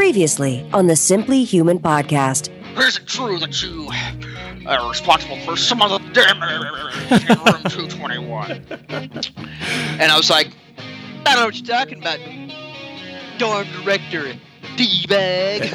Previously on the Simply Human podcast. Is it true that you are responsible for some of the damage in room 221? And I was like, I don't know what you're talking about, dorm director, D-bag.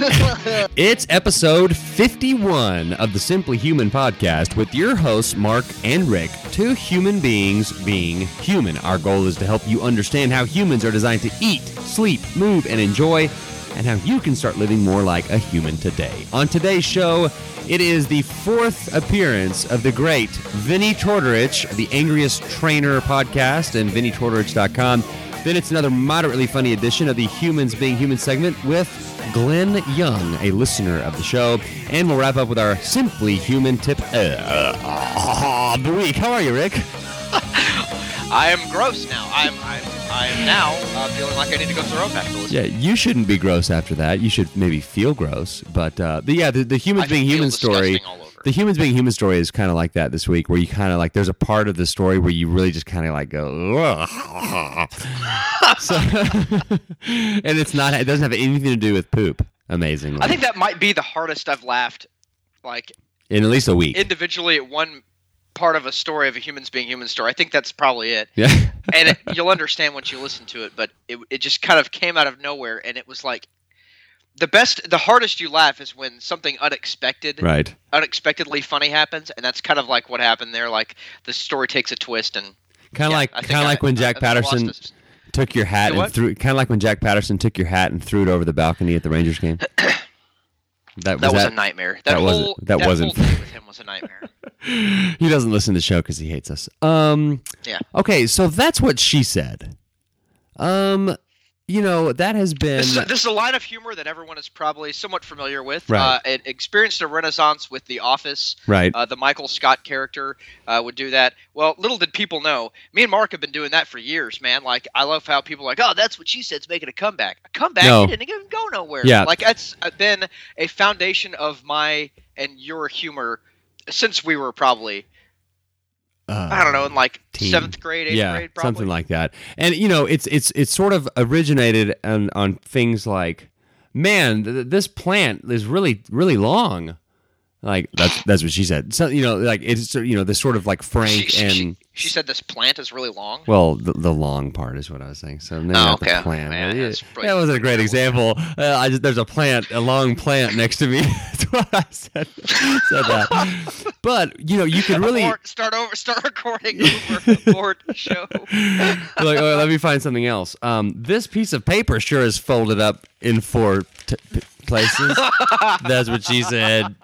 It's episode 51 of the Simply Human podcast with your hosts, Mark and Rick, two human beings being human. Our goal is to help you understand how humans are designed to eat, sleep, move, and enjoy, and how you can start living more like a human today. On today's show, it is the fourth appearance of the great Vinnie Tortorich, the Angriest Trainer podcast, and VinnieTortorich.com. Then it's another moderately funny edition of the Humans Being Human segment with Glen Young, a listener of the show. And we'll wrap up with our Simply Human tip uh, of the week. How are you, Rick? I am gross now. I'm, I'm, I am now uh, feeling like I need to go throw up after this. Yeah, you shouldn't be gross after that. You should maybe feel gross. But, uh, the, yeah, the, the Humans I Being Human story. disgusting all over. The humans being human story is kind of like that this week, where you kind of like there's a part of the story where you really just kind of like go, so, and it's not it doesn't have anything to do with poop. Amazingly, I think that might be the hardest I've laughed, like in at least a week. individually at one part of a story of a humans being human story. I think that's probably it. yeah, and it, you'll understand once you listen to it. But it it just kind of came out of nowhere, and it was like the best, the hardest you laugh is when something unexpected, right. unexpectedly funny happens, and that's kind of like what happened there. Like the story takes a twist, and Kind of yeah, like kind of like when Jack I Patterson took your hat You and what? threw. Kind of like when Jack Patterson took your hat and threw it over the balcony at the Rangers game. That was That was that. a nightmare. That, that whole wasn't- that wasn't- whole with him was a nightmare. he doesn't listen to the show because he hates us. Um. Yeah. Okay, so that's what she said. Um. You know that has been. This is, this is a line of humor that everyone is probably somewhat familiar with. Right. Uh, it experienced a renaissance with The Office. Right. Uh, the Michael Scott character uh, would do that. Well, little did people know, me and Mark have been doing that for years, man. Like, I love how people are like, oh, that's what she said's making a comeback. A comeback? No. It didn't even go nowhere. Yeah. Like, that's been a foundation of my and your humor since we were probably, uh, I don't know, in like seventh grade, eighth yeah, grade, probably. something like that. And you know, it's it's it's sort of originated on on things like, man, th- this plant is really really long. Like that's that's what she said. So you know, like it's you know this sort of like frank she, and she, she said this plant is really long. well, the, the long part is what I was saying. So maybe Oh, not okay. the plant. Man, Yeah, that wasn't a great example. Uh, I just there's a plant, a long plant next to me. that's what I said. said that. But you know, you could really Abort, start over, start recording over, abort show. like, oh, let me find something else. Um, this piece of paper sure is folded up in four t- places. that's what she said.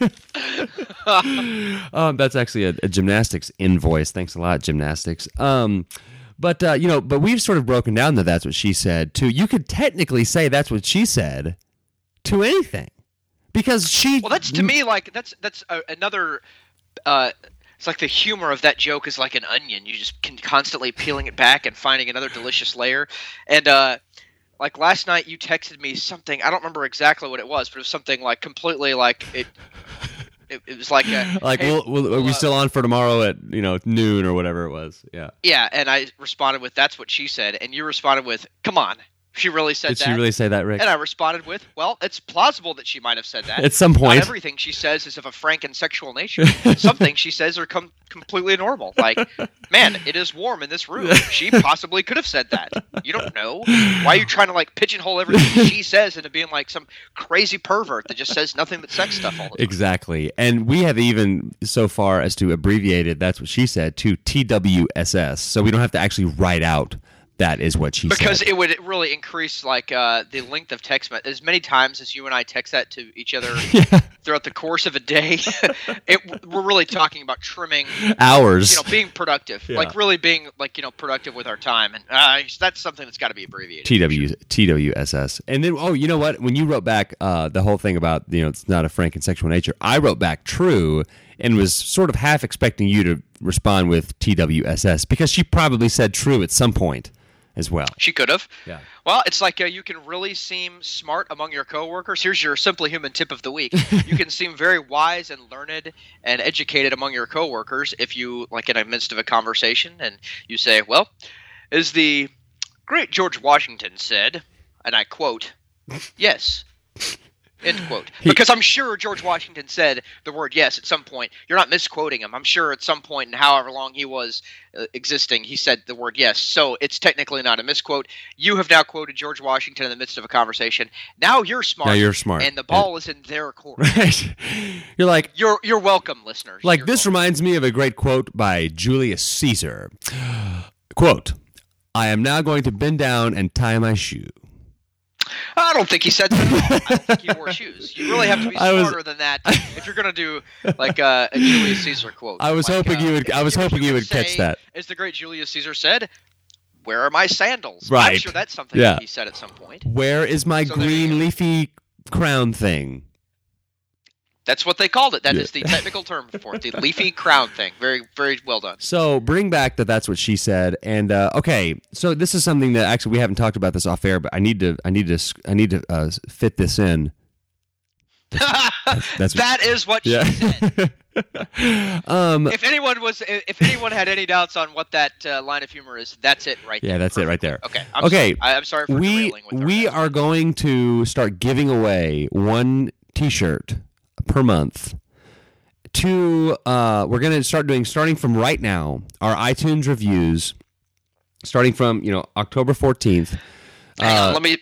um, that's actually a, a gymnastics invoice. Thanks a lot, gymnastics. Um, but uh, you know, but we've sort of broken down that that's what she said too. You could technically say that's what she said to anything because she. Well, that's to me like that's that's a, another. Uh, it's like the humor of that joke is like an onion. You just can constantly peeling it back and finding another delicious layer. And uh, like last night, you texted me something. I don't remember exactly what it was, but it was something like completely like it. It, it was like a, Like, hey, we'll, we'll, are we uh, still on for tomorrow at you know noon or whatever it was? Yeah. yeah, and I responded with "That's what she said," and you responded with "Come on, she really said Did that." she really say that, Rick? and I responded with, "Well, it's plausible that she might have said that." At some point. Not everything she says is of a frank and sexual nature. Some things she says are com- completely normal. Like, man, it is warm in this room. She possibly could have said that. You don't know. Why are you trying to like pigeonhole everything she says into being like some crazy pervert that just says nothing but sex stuff all the time? Exactly. And we have even so far as to abbreviate it, that's what she said, to TWSS. So we don't have to actually write out that is what she said. Because said. it would really increase like uh, the length of text. As many times as you and I text that to each other yeah. throughout the course of a day, it, we're really talking about trimming Hours. you know, being productive, Yeah. like really being like you know productive with our time, and uh, that's something that's got to be abbreviated. TW, TWSS. And then, oh, you know what? When you wrote back uh, the whole thing about, you know, it's not a frank and sexual nature, I wrote back true and was sort of half expecting you to respond with TWSS because she probably said true at some point as well. She could have. Yeah. Well, it's like uh, you can really seem smart among your coworkers. Here's your simply human tip of the week. you can seem very wise and learned and educated among your coworkers if you, like, in the midst of a conversation, and you say, "Well, as the great George Washington said," and I quote, Yes. End quote. He- Because I'm sure George Washington said the word yes at some point. You're not misquoting him. I'm sure at some point in however long he was uh, existing, he said the word yes. So it's technically not a misquote. You have now quoted George Washington in the midst of a conversation. Now you're smart. Now you're smart. And the ball is in their court. Right. You're like, You're you're welcome, listeners. like You're this welcome. reminds me of a great quote by Julius Caesar. Quote, I am now going to bend down and tie my shoe. I don't think he said that. I don't think he wore shoes. You really have to be I was- smarter than that if you're gonna do like uh, a Julius Caesar quote. I was Like, hoping uh, you would I was hoping you would say catch that. As the great Julius Caesar said, "Where are my sandals?" Right. I'm sure that's something Yeah. that he said at some point. Where is my So green leafy crown thing? That's what they called it. That is Yeah. the technical term for it, the leafy crown thing. Very, very well done. So bring back that that's what she said. And uh, okay, so this is something that actually we haven't talked about this off air, but I need to I need to I need to uh, fit this in. that's- that is what she Yeah. said. um. If anyone was, if anyone had any doubts on what that uh, line of humor is, that's it right there. Yeah, that's it right there. Okay. I'm Okay, Sorry. I, I'm sorry for we with we are going to start giving away one T-shirt per month. To uh, we're going to start doing starting from right now our iTunes reviews, starting from you know October fourteenth. Hang on, Uh, let me.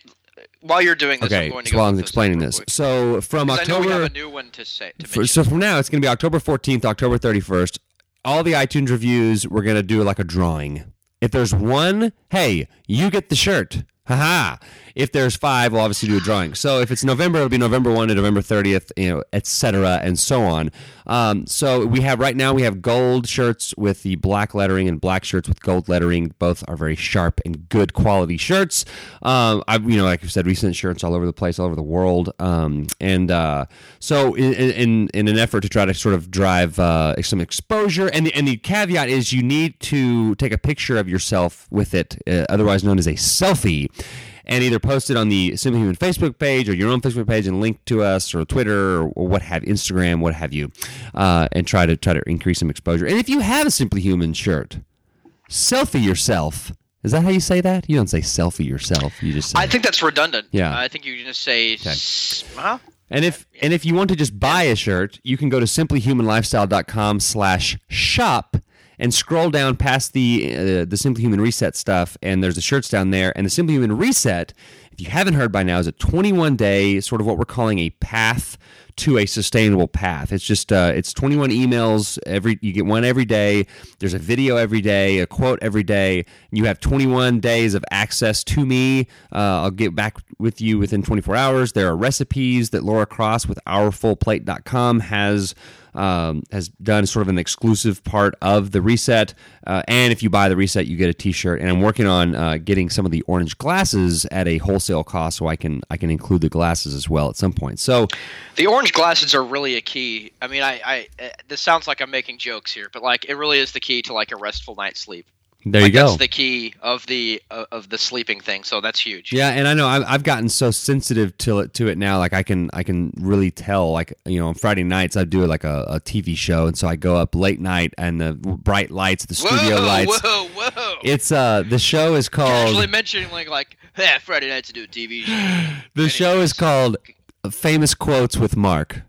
While you're doing this, okay, I'm going to so go while I'm explaining this, quick. so from 'Cause I know we have October a new one to say. To for, so from now, it's going to be October 14th, October 31st. All the iTunes reviews, we're going to do like a drawing. If there's one, hey, you get the shirt. Haha. If there's five, we'll obviously do a drawing. So if it's November, it'll be November 1 to November 30th, you know, et cetera, and so on. Um, so we have right now, we have gold shirts with the black lettering and black shirts with gold lettering. Both are very sharp and good quality shirts. Um, I, you know, like I've said, we sent shirts all over the place, all over the world. Um, and uh, so in, in, in an effort to try to sort of drive uh, some exposure, and the, and the caveat is you need to take a picture of yourself with it, uh, otherwise known as a selfie and either post it on the Simply Human Facebook page or your own Facebook page and link to us or Twitter or, or what have Instagram, what have you, uh, and try to try to increase some exposure. And if you have a Simply Human shirt, selfie yourself. Is that how you say that? You don't say selfie yourself. You just say. I think that's redundant. Yeah. I think you just say. s- Huh? And if and if you want to just buy a shirt, you can go to simplyhumanlifestyle.com slash shop and scroll down past the uh, the Simply Human Reset stuff, and there's the shirts down there. And the Simply Human Reset, if you haven't heard by now, is a 21 day sort of what we're calling a path to a sustainable path. It's just uh, it's 21 emails every you get one every day. There's a video every day, a quote every day. You have 21 days of access to me. Uh, I'll get back with you within 24 hours. There are recipes that Laura Cross with OurFullPlate.com has um, has done sort of an exclusive part of the reset. Uh, and if you buy the reset, you get a T-shirt. And I'm working on uh, getting some of the orange glasses at a wholesale cost, so I can I can include the glasses as well at some point. So The orange glasses are really a key. I mean, I, I, uh, this sounds like I'm making jokes here, but like it really is the key to like a restful night's sleep. There like you go. That's the key of the uh, of the sleeping thing. So that's huge. Yeah, and I know I've, I've gotten so sensitive to it to it now. Like I can I can really tell. Like you know, on Friday nights I do like a, a TV show, and so I go up late night and the bright lights, the studio whoa, lights. whoa, whoa! It's uh the show is called. called mentioning like like yeah, Friday nights to do a TV show. the show is called Famous Quotes with Mark,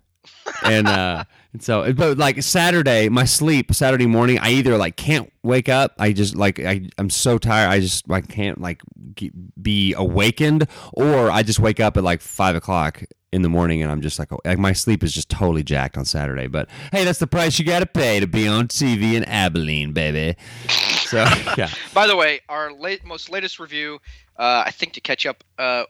and uh. And so, but like Saturday, my sleep Saturday morning, I either like can't wake up. I just like I I'm so tired. I just I can't like be awakened, or I just wake up at like five o'clock in the morning and I'm just like like my sleep is just totally jacked on Saturday. But hey, that's the price you got to pay to be on TV in Abilene, baby. So yeah, By the way, our late, most latest review, uh, I think to catch up. Uh,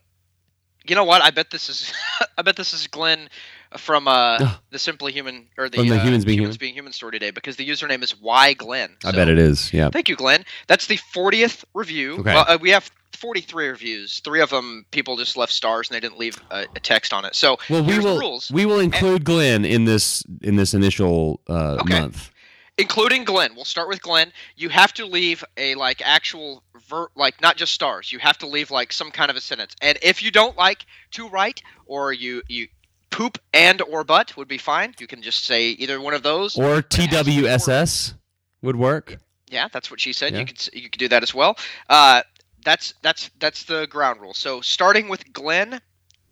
you know what? I bet this is. I bet this is Glen from uh, the Simply Human or the, From the uh, Humans Being Humans Human? Being Human story today because the username is why Glen. I bet it is. Yeah. Thank you, Glen. That's the 40th review. Okay. Well, uh, we have 43 reviews. Three of them people just left stars and they didn't leave a, a text on it. So Well, we will we will include Glen in this in this initial uh, Okay. month. including Glen. We'll start with Glen. You have to leave a like actual ver- like not just stars. You have to leave like some kind of a sentence. And if you don't like to write or you you poop and or butt would be fine. You can just say either one of those. Or But it has to be TWSS would work. Yeah, that's what she said. Yeah. You could you could do that as well. Uh, that's that's that's the ground rule. So starting with Glen,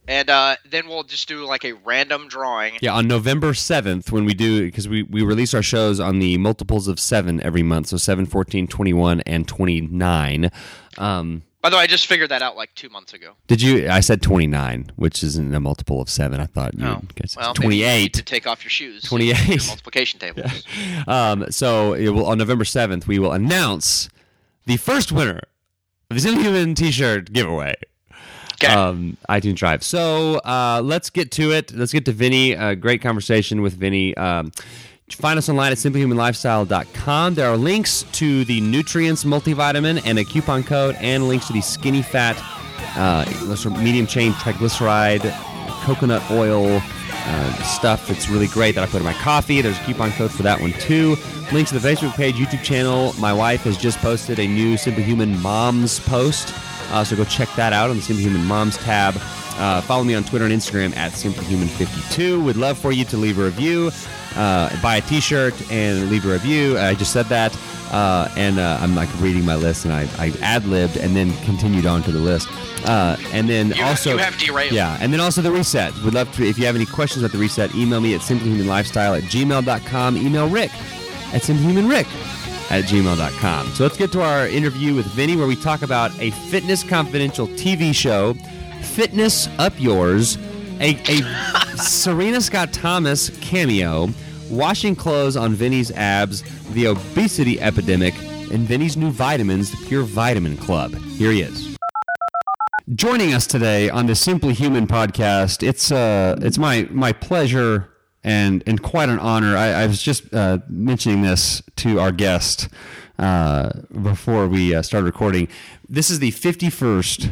and uh, then we'll just do like a random drawing. Yeah, on November 7th, when we do, because we, we release our shows on the multiples of seven every month, so 7, 14, 21, and 29. Um, Way, I just figured that out like two months ago. did you? I said 29, which isn't a multiple of seven. I thought you Oh, would. Well, 28. to take off your shoes. 28. Your multiplication tables. Um, so it will, on November 7th, we will announce the first winner of the Silly Human t shirt giveaway. Okay. Um, iTunes Drive. So uh, let's get to it. Let's get to Vinnie. A great conversation with Vinnie. Um, find us online at simplyhumanlifestyle.com. There are links to the Nutreince multivitamin and a coupon code, and links to the skinny fat, uh, medium chain triglyceride, coconut oil. Uh, stuff that's really great that I put in my coffee. There's a coupon code for that one too. Links to the Facebook page, YouTube channel. My wife has just posted a new Simply Human Moms post, uh, so go check that out on the Simply Human Moms tab. Uh, follow me on Twitter and Instagram at SimplyHuman52. Would love for you to leave a review, uh, buy a T-shirt, and leave a review. I just said that, uh, and uh, I'm like reading my list, and I, I ad libbed and then continued on to the list. Uh, and then You- also, you have derailed. Yeah, and then also the reset. We'd love to if you have any questions about the reset, email me at simplyhumanlifestyle at gmail.com. Email Rick at simplyhumanrick at gmail.com. So let's get to our interview with Vinnie where we talk about a Fitness Confidential TV show, Fitness Up Yours, a, a Serena Scott Thomas cameo, washing clothes on Vinnie's abs, the obesity epidemic, and Vinnie's new vitamins, the Pure Vitamin Club. Here he is. Joining us today on the Simply Human podcast, it's uh, it's my my pleasure and and quite an honor. I, I was just uh, mentioning this to our guest uh, before we uh, started recording. This is the fifty first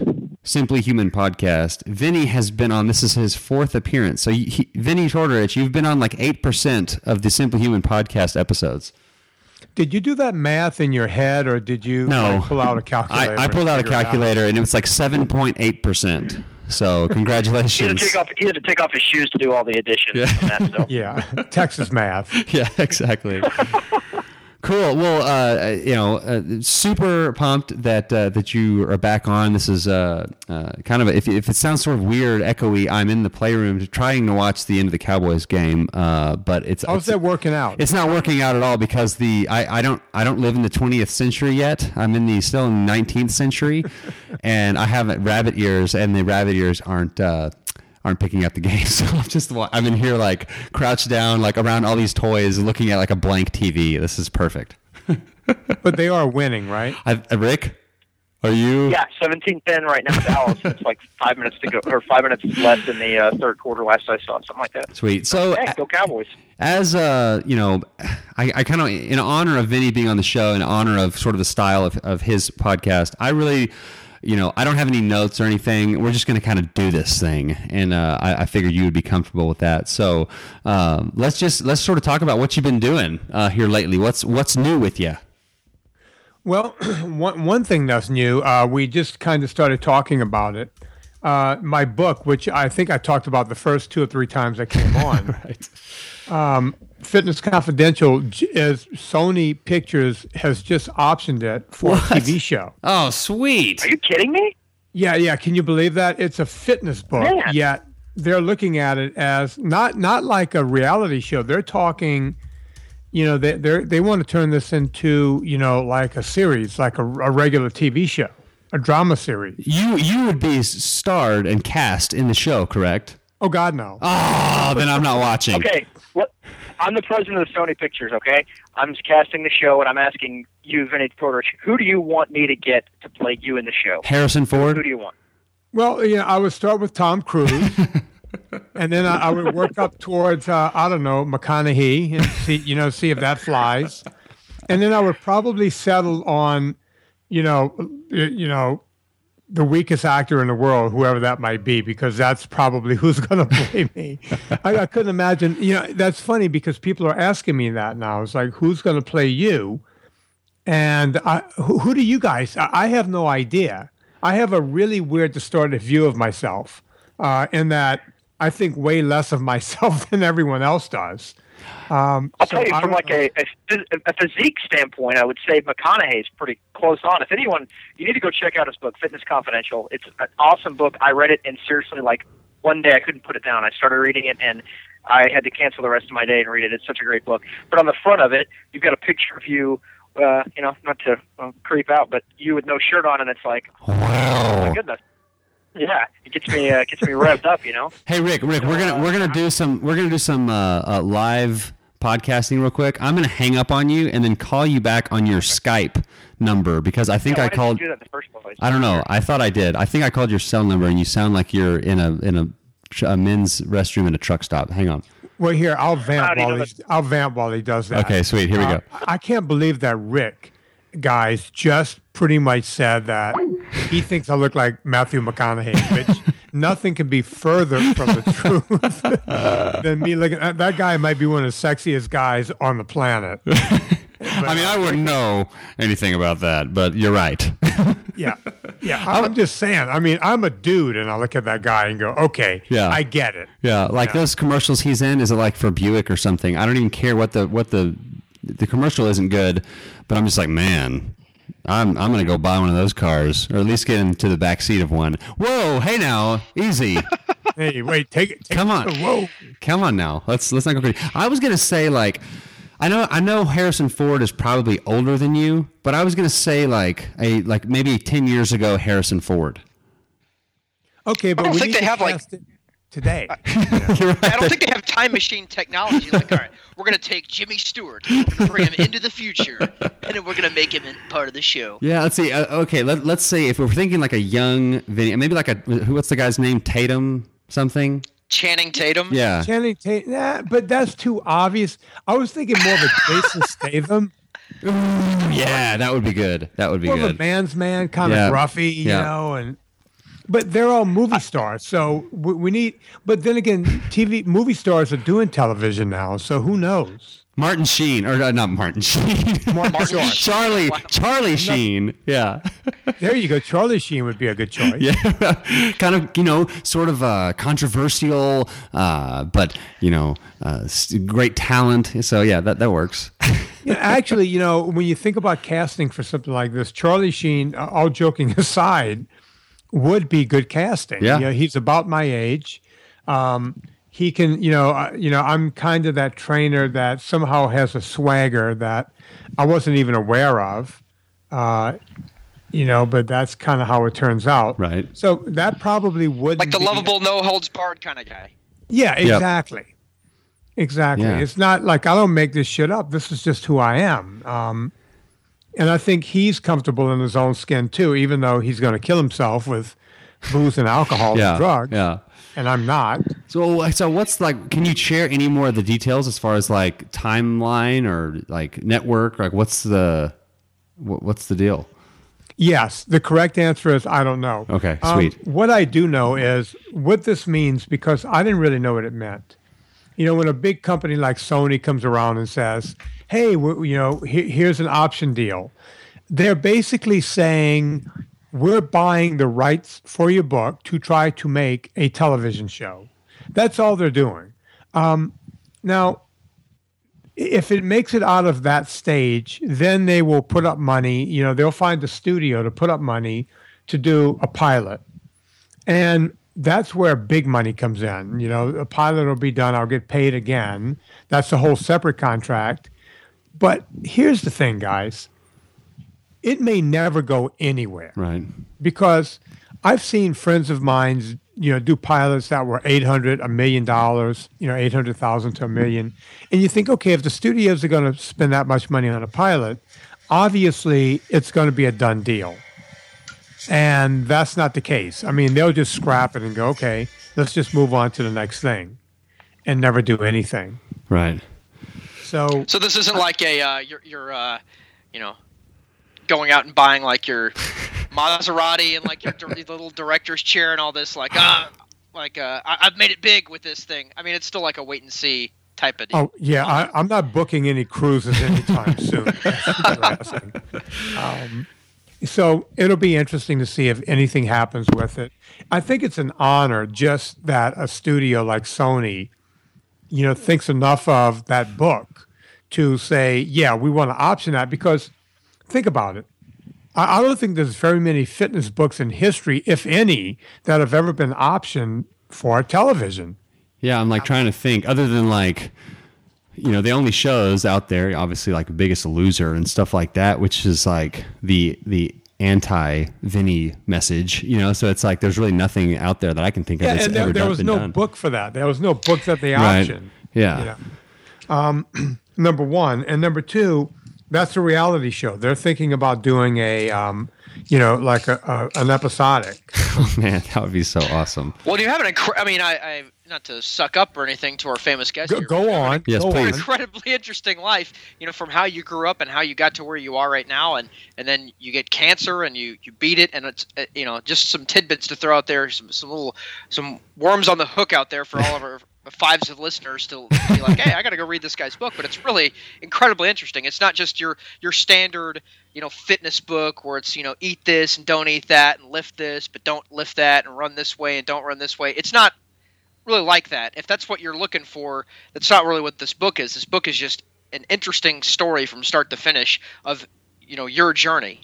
Simply Human podcast. Vinnie has been on. This is his fourth appearance. So he, Vinnie Tortorich, you've been on like eight percent of the Simply Human podcast episodes. Did you do that math in your head, or did you No. like, pull out a calculator? I, I pulled out a figure it calculator and it was like seven point eight percent. So He had, congratulations. off, he had to take off his shoes to do all the additions Yeah. that stuff. Yeah, Texas math. yeah, exactly. Cool. Well, uh, you know, uh, super pumped that uh, that you are back on. This is uh, uh, kind of a, if if it sounds sort of weird, echoey. I'm in the playroom trying to watch the end of the Cowboys game, uh, but it's How's it's, that working out? it's not working out at all because the I, I don't I don't live in the 20th century yet. I'm in the still in the 19th century, and I have rabbit ears, and the rabbit ears aren't uh, aren't picking up the game. So I'm just I'm in here like crouched down like around all these toys, looking at like a blank TV. This is perfect. but they are winning, right? I, uh, Rick, are you? Yeah, 17-10 right now to Dallas. It's like five minutes to go, or five minutes left in the uh, third quarter. Last I saw, something like that. Sweet. So Hey, go Cowboys! as uh you know i, I kind of in honor of vinnie being on the show in honor of sort of the style of, of his podcast i really you know i don't have any notes or anything. We're just going to kind of do this thing. And uh, I, I figured you would be comfortable with that. So um, let's just let's sort of talk about what you've been doing uh, here lately. What's what's new with you Well, one one thing that's new, uh, we just kind of started talking about it. Uh, my book, which I think I talked about the first two or three times I came on, right Fitness Confidential, j- is Sony Pictures has just optioned it for What? a TV show. oh sweet Are you kidding me? Yeah, yeah. Can you believe that? It's a fitness book, Man. yet they're looking at it as not not like a reality show. They're talking, you know, they they they want to turn this into you know like a series, like a, a regular TV show, a drama series. you you would be starred and cast in the show correct Oh God, no. oh then i'm not watching Okay, what? I'm the president of Sony Pictures. Okay, I'm casting the show, and I'm asking you, Vinnie Tortorich, who do you want me to get to play you in the show? harrison Ford? Who do you want? Well, you know, I would start with Tom Cruise, and then I, I would work up towards uh, I don't know McConaughey and see you know see if that flies, and then I would probably settle on, you know, you know, the weakest actor in the world, whoever that might be, because that's probably who's going to play me. I, I couldn't imagine. You know, that's funny because people are asking me that now. It's like, who's going to play you? And I, who, who do you guys? I, I have no idea. I have a really weird, distorted view of myself, uh, in that I think way less of myself than everyone else does. Um, I'll so tell you I from like a, a a physique standpoint, I would say McConaughey's pretty close on. If anyone, you need to go check out his book, Fitness Confidential. It's an awesome book. I read it and seriously like one day I couldn't put it down. I started reading it and I had to cancel the rest of my day and read it. It's such a great book. But on the front of it, you've got a picture of you. Uh, you know, not to uh, creep out, but you with no shirt on, and it's like, oh Wow. my goodness. Yeah, it gets me uh, gets me revved up. You know. Hey Rick, Rick, we're gonna we're gonna do some we're gonna do some uh, uh, live podcasting real quick. I'm gonna hang up on you and then call you back on your Skype number because I think Yeah, I called. you do that the first place? I don't know. I thought I did. I think I called your cell number and you sound like you're in a in a, a men's restroom at a truck stop. Hang on. Well, here I'll vamp while know he, I'll vamp while he does that. Okay, sweet. Here we Uh, go. I can't believe that Rick, guys, just pretty much said that he thinks I look like Matthew McConaughey, which nothing can be further from the truth than me looking. That that guy might be one of the sexiest guys on the planet. I mean, I wouldn't know anything about that, but you're right. Yeah, yeah. I'm just saying. I mean, I'm a dude, and I look at that guy and go, "Okay, Yeah. I get it." Yeah, like Yeah. those commercials he's in. Is it like for Buick or something? I don't even care what the what the the commercial isn't good, but I'm just like, man, I'm I'm gonna go buy one of those cars, or at least get into the back seat of one. Whoa, hey now, easy. Hey, wait, take it. Take Come on. Whoa. Come on now. Let's let's not go crazy. I was gonna say like I know I know Harrison Ford is probably older than you, but I was gonna say like a like maybe ten years ago Harrison Ford. Okay, but don't we think need they to have, like- it today. You're right. I don't think they have time machine technology. Like, all right, we're gonna take Jimmy Stewart, we're bring him into the future, and then we're gonna make him in part of the show. Yeah, let's see. Uh, okay, let, let's say if we're thinking like a young Vinnie, maybe like a who? What's the guy's name? Tatum something. Channing Tatum. Yeah. Channing Tatum, yeah, but that's too obvious. I was thinking more of a Jason Statham, Yeah, that would be good. That would be more of a man's man, kind Yeah. of gruffy, you Yeah. know, and but they're all movie stars, so we, we need. But then again, TV movie stars are doing television now, so who knows? Martin Sheen, or uh, not Martin Sheen. Martin Short. Charlie Charlie Sheen. Yeah. There you go. Charlie Sheen would be a good choice. Yeah, kind of, you know, sort of uh, controversial, uh, but you know, uh, great talent. So yeah, that that works. Yeah, actually, you know, when you think about casting for something like this, Charlie Sheen, uh, all joking aside, would be good casting. Yeah. You know, he's about my age. Um, he can, you know, uh, you know, I'm kind of that trainer that somehow has a swagger that I wasn't even aware of. Uh, you know, but that's kind of how it turns out. Right. So that probably would Like the lovable, no holds barred kind of guy. Yeah, exactly. Exactly. Yeah. It's not like I don't make this shit up. This is just who I am. Um, and I think he's comfortable in his own skin too, even though he's going to kill himself with booze and alcohol Yeah. and drugs. Yeah. And I'm not. So so what's like? Can you share any more of the details as far as like timeline or like network? Like what's the what, what's the deal? Yes, the correct answer is I don't know. Okay, Um, sweet. what I do know is what this means because I didn't really know what it meant. You know, when a big company like Sony comes around and says, "Hey, you know, he- here's an option deal," they're basically saying, "We're buying the rights for your book to try to make a television show." That's all they're doing. Um, now, if it makes it out of that stage, then they will put up money. You know, they'll find a studio to put up money to do a pilot. And that's where big money comes in. You know, a pilot will be done, I'll get paid again. That's a whole separate contract. But here's the thing, guys it may never go anywhere Right. because I've seen friends of mine, you know, do pilots that were eight hundred, a million dollars, you know, eight hundred thousand to a million, and you think, okay, if the studios are going to spend that much money on a pilot, obviously it's going to be a done deal, and that's not the case. I mean, they'll just scrap it and go, okay, let's just move on to the next thing, and never do anything. Right. So So this isn't like a uh, you're you're uh, you know going out and buying like your Maserati and like your little director's chair and all this like ah like uh, I- I've made it big with this thing. I mean, it's still like a wait and see type of deal. Oh yeah, I, I'm not booking any cruises anytime soon. That's what you're asking. Um, so it'll be interesting to see if anything happens with it. I think it's an honor just that a studio like Sony, you know, thinks enough of that book to say, yeah, we want to option that because think about it. I, I don't think there's very many fitness books in history, if any, that have ever been optioned for television. Yeah, I'm like trying to think. Other than like, you know, the only shows out there, obviously like Biggest Loser and stuff like that, which is like the the anti Vinnie message. You know, so it's like there's really nothing out there that I can think of Yeah, that's and there, ever there was no done. book for that. There was no book that they Right. optioned. Yeah. you know. Um, number one, and number two, that's a reality show. They're thinking about doing a, um, you know, like a, a an episodic. Oh man, that would be so awesome. Well, do you have an incre- I mean, I, I not to suck up or anything to our famous guest. Go, here, go on. Yes, go please. on. incredibly interesting life you know from how you grew up and how you got to where you are right now and and then you get cancer and you you beat it and it's uh, you know just some tidbits to throw out there some some little some worms on the hook out there for all of our fives of listeners to be like hey i gotta go read this guy's book but it's really incredibly interesting it's not just your your standard you know fitness book where it's you know eat this and don't eat that and lift this but don't lift that and run this way and don't run this way it's not really like that. If that's what you're looking for, that's not really what this book is. This book is just an interesting story from start to finish of you know your journey.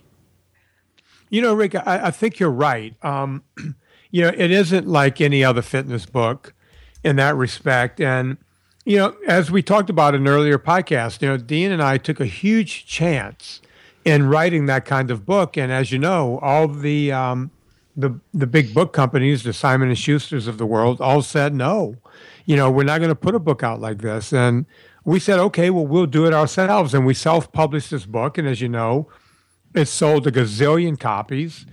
You know, Rick, I, I think you're right. Um, you know, it isn't like any other fitness book in that respect. And, you know, as we talked about in an earlier podcast, you know, Dean and I took a huge chance in writing that kind of book. And as you know, all the um, the the big book companies, the Simon and Schuster's of the world, all said no. You know, we're not going to put a book out like this. And we said, okay, well, we'll do it ourselves. And we self-published this book. And as you know, it sold a gazillion copies.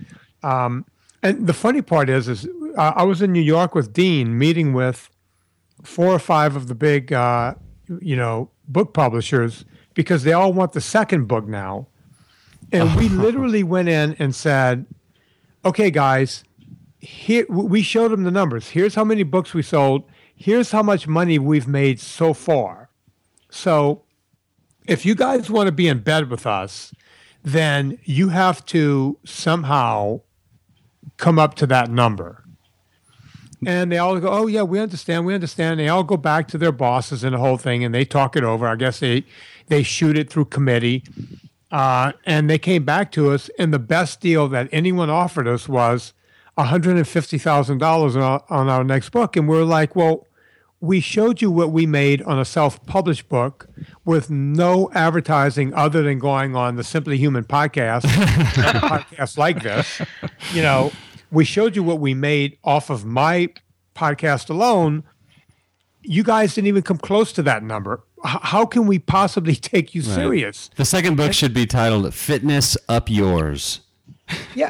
Um, and the funny part is, is uh, I was in New York with Dean, meeting with four or five of the big, uh, you know, book publishers because they all want the second book now. And we literally went in and said, "Okay, guys, here we showed them the numbers. Here's how many books we sold. Here's how much money we've made so far. So, if you guys want to be in bed with us." then you have to somehow come up to that number. And they all go, oh, yeah, we understand, we understand. They all go back to their bosses and the whole thing, and they talk it over. I guess they, they shoot it through committee. Uh, and they came back to us, and the best deal that anyone offered us was $150,000 on our, on our next book. And we're like, well, we showed you what we made on a self-published book with no advertising other than going on the Simply Human podcast, podcast like this. You know, we showed you what we made off of my podcast alone. You guys didn't even come close to that number. H- how can we possibly take you serious? The second book should be titled "Fitness Up Yours." Yeah,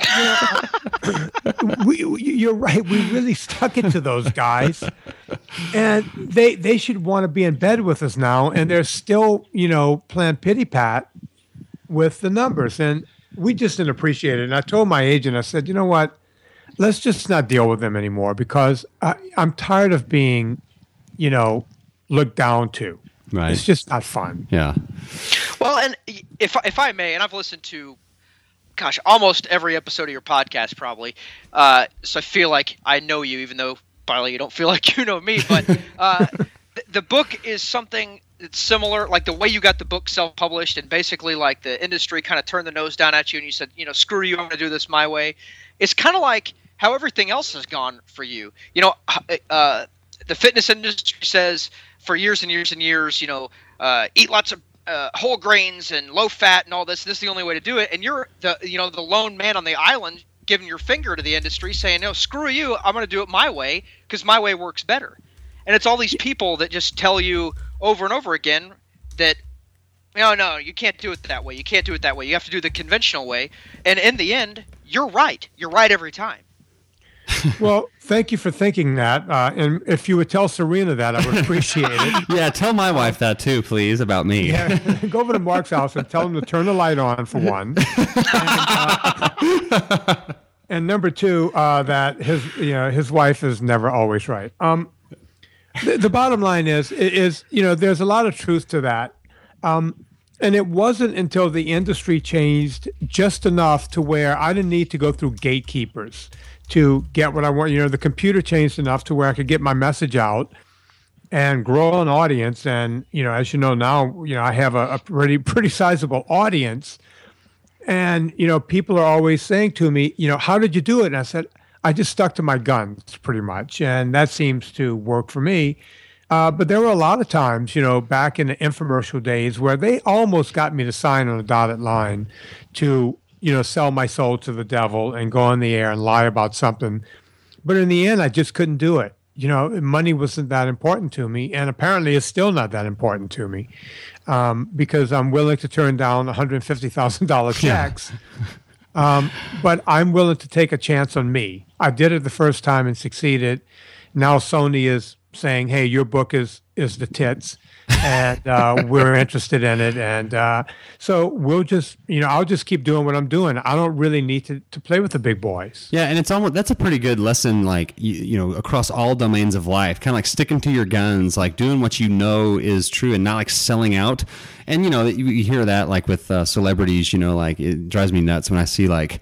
you know, we, we- you're right. We really stuck it to those guys, and they they should want to be in bed with us now, and they're still you know playing pity pat with the numbers, and we just didn't appreciate it. And I told my agent, I said, you know what, let's just not deal with them anymore because I, I'm tired of being, you know, looked down to. Right. It's just not fun. Yeah. Well, and if if I may, and I've listened to, gosh, almost every episode of your podcast, probably. Uh, so I feel like I know you, even though probably you don't feel like you know me. But uh, the, the book is something that's similar, like the way you got the book self-published, and basically like the industry kind of turned the nose down at you, and you said, you know, screw you, I'm going to do this my way. It's kind of like how everything else has gone for you. You know, uh, the fitness industry says for years and years and years, you know, uh, eat lots of uh, whole grains and low fat and all this. This is the only way to do it. And you're the you know the lone man on the island giving your finger to the industry, saying, "No, screw you. I'm going to do it my way because my way works better." And it's all these people that just tell you over and over again that no, no, you can't do it that way. You can't do it that way. You have to do the conventional way. And in the end, you're right. You're right every time. Well, thank you for thinking that. Uh, and if you would tell Serena that, I would appreciate it. Yeah. Tell my wife that too, please, about me. Yeah, go over to Mark's house and tell him to turn the light on for one. And, uh, and number two, uh, that his you know his wife is never always right. Um, the, the bottom line is is you know there's a lot of truth to that. Um, and it wasn't until the industry changed just enough to where I didn't need to go through gatekeepers to get what I want. You know, the computer changed enough to where I could get my message out and grow an audience. And you know, as you know now, you know I have a, a pretty pretty sizable audience. And you know, people are always saying to me, you know, how did you do it? And I said, I just stuck to my guns pretty much, and that seems to work for me. Uh, but there were a lot of times, you know, back in the infomercial days where they almost got me to sign on a dotted line to, you know, sell my soul to the devil and go on the air and lie about something. But in the end, I just couldn't do it. You know, money wasn't that important to me, and apparently it's still not that important to me um, because I'm willing to turn down $150,000 checks. um, but I'm willing to take a chance on me. I did it the first time and succeeded. Now Sony is saying, "Hey, your book is is the tits." And uh, we're interested in it. And uh, so we'll just, you know, I'll just keep doing what I'm doing. I don't really need to, to play with the big boys. Yeah, and it's almost that's a pretty good lesson, like you, you know, across all domains of life. Kind of like sticking to your guns, like doing what you know is true, and not like selling out. And you know, you, you hear that like with uh, celebrities. You know, like it drives me nuts when I see like,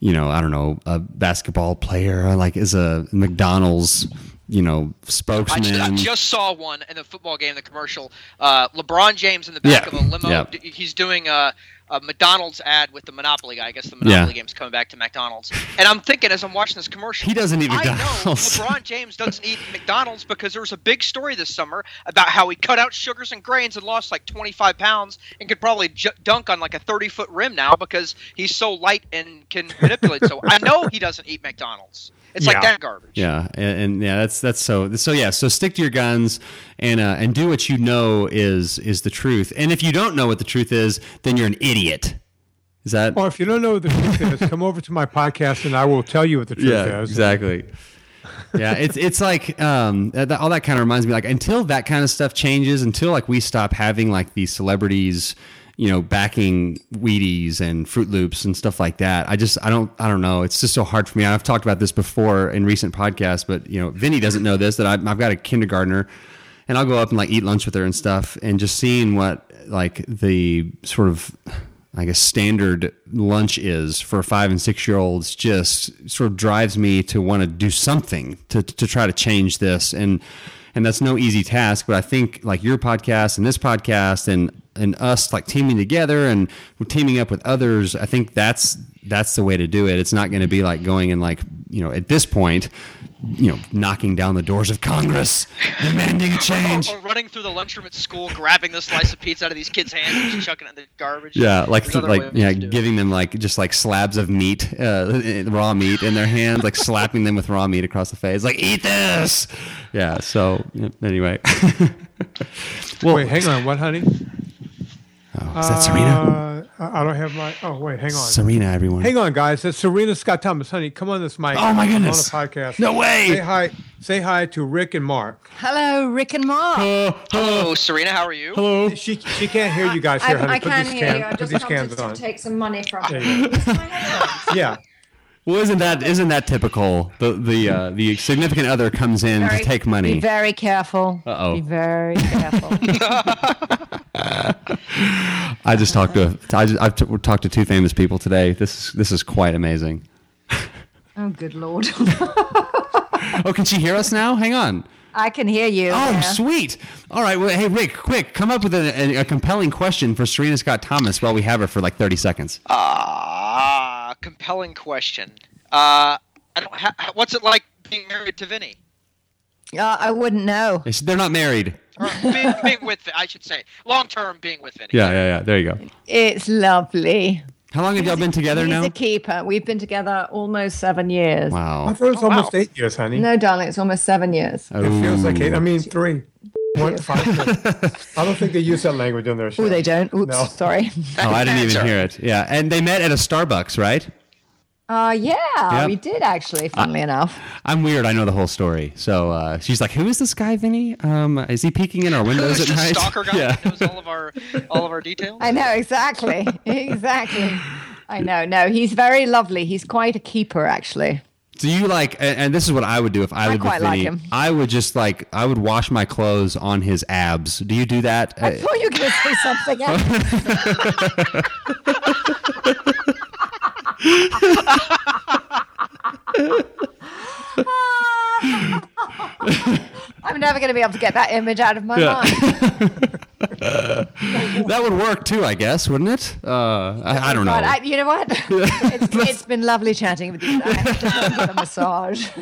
you know, I don't know, a basketball player like is a McDonald's you know, spokesman. I just, I just, saw one in the football game, the commercial. Uh, LeBron James in the back yeah. of a limo. Yeah. He's doing a, a, McDonald's ad with the Monopoly guy. I guess the Monopoly yeah. game's coming back to McDonald's. And I'm thinking as I'm watching this commercial, he doesn't eat McDonald's. I know LeBron James doesn't eat McDonald's because there was a big story this summer about how he cut out sugars and grains and lost like 25 pounds and could probably j- dunk on like a 30 foot rim now because he's so light and can manipulate. so I know he doesn't eat McDonald's. It's yeah. like that garbage. Yeah, and, and, yeah, that's that's so so yeah. So stick to your guns and uh, and do what you know is is the truth. And if you don't know what the truth is, then you're an idiot. Is that? Or if you don't know what the truth is, come over to my podcast and I will tell you what the truth yeah, is. Exactly. yeah, it's it's like um, that, all that kind of reminds me like until that kind of stuff changes, until like we stop having like these celebrities you know, backing Wheaties and Froot Loops and stuff like that. I just, I don't, I don't know. It's just so hard for me. I've talked about this before in recent podcasts, but you know, Vinnie doesn't know this that I've, I've got a kindergartner, and I'll go up and like eat lunch with her and stuff, and just seeing what like the sort of I guess standard lunch is for five and six year olds just sort of drives me to want to do something to to try to change this and and that's no easy task but I think like your podcast and this podcast and and us like teaming together and teaming up with others i think that's that's the way to do it. It's not going to be like going and like you know at this point you know knocking down the doors of congress demanding a change. or, or running through the lunchroom at school grabbing the slice of pizza out of these kids hands and just chucking it in the garbage. Yeah like th- like yeah giving them like just like slabs of meat uh, raw meat in their hands like slapping them with raw meat across the face like eat this! Yeah so anyway. Well wait hang on what honey Oh, is that Serena? Uh, I don't have my. Oh wait, hang on. Serena, everyone. Hang on, guys. That's Serena Scott Thomas. Honey, come on this mic. Oh my goodness. on a podcast. No way. Say hi. Say hi to Rick and Mark. Hello, Rick and Mark. Uh, Hello, Serena. How are you? Hello. She she can't hear you guys here, I, honey. I put can these hear can, you. I put just these wanted cans to on. take some money from There you. you Yeah. Well, isn't that isn't that typical? The the uh, the significant other comes in Very- to take money. Be very careful. Uh-oh. Be very careful. I just talked to I just, I've t- talked to two famous people today. This is this is quite amazing. oh, good lord. Oh, can she hear us now? Hang on. I can hear you. Oh, yeah. sweet. All right. Well, hey, Rick, quick, come up with a, a, a compelling question for Serena Scott Thomas while we have her for like thirty seconds. Ah, compelling question. Uh, I don't. Ha- what's it like being married to Vinnie? Uh, I wouldn't know. They said They're not married. Or being, being with, I should say, long term being with Vinnie. Yeah, yeah, yeah. There you go. It's lovely. How long have y'all been together He's now? a keeper. We've been together almost seven years. Wow. I thought it was Oh, almost wow. eight years, honey. No, darling, it's almost seven years. It feels like eight. I mean, three. One, five, six. I don't think they use that language on their show. Oh, they don't. Oops, No. sorry. Oh, I didn't even hear it. Yeah, and they met at a Starbucks, right? Uh, yeah, Yep. we did actually, funnily enough. I'm weird. I know the whole story. So uh, she's like, "Who is this guy, Vinnie? Um, is he peeking in our windows Who's at the night?" stalker guy Yeah. who knows all of our all of our details? I know, exactly. exactly. I know. No, he's very lovely. He's quite a keeper, actually. Do you like? And, this is what I would do if I, I lived with quite like Vinnie. him. I would just like I would wash my clothes on his abs. Do you do that? I thought you were going to say something else. I'm never going to be able to get that image out of my mind. that would work too, I guess, wouldn't it? Uh, I, I don't know. But I, you know what? it's, it's been lovely chatting with you. I have to get a massage.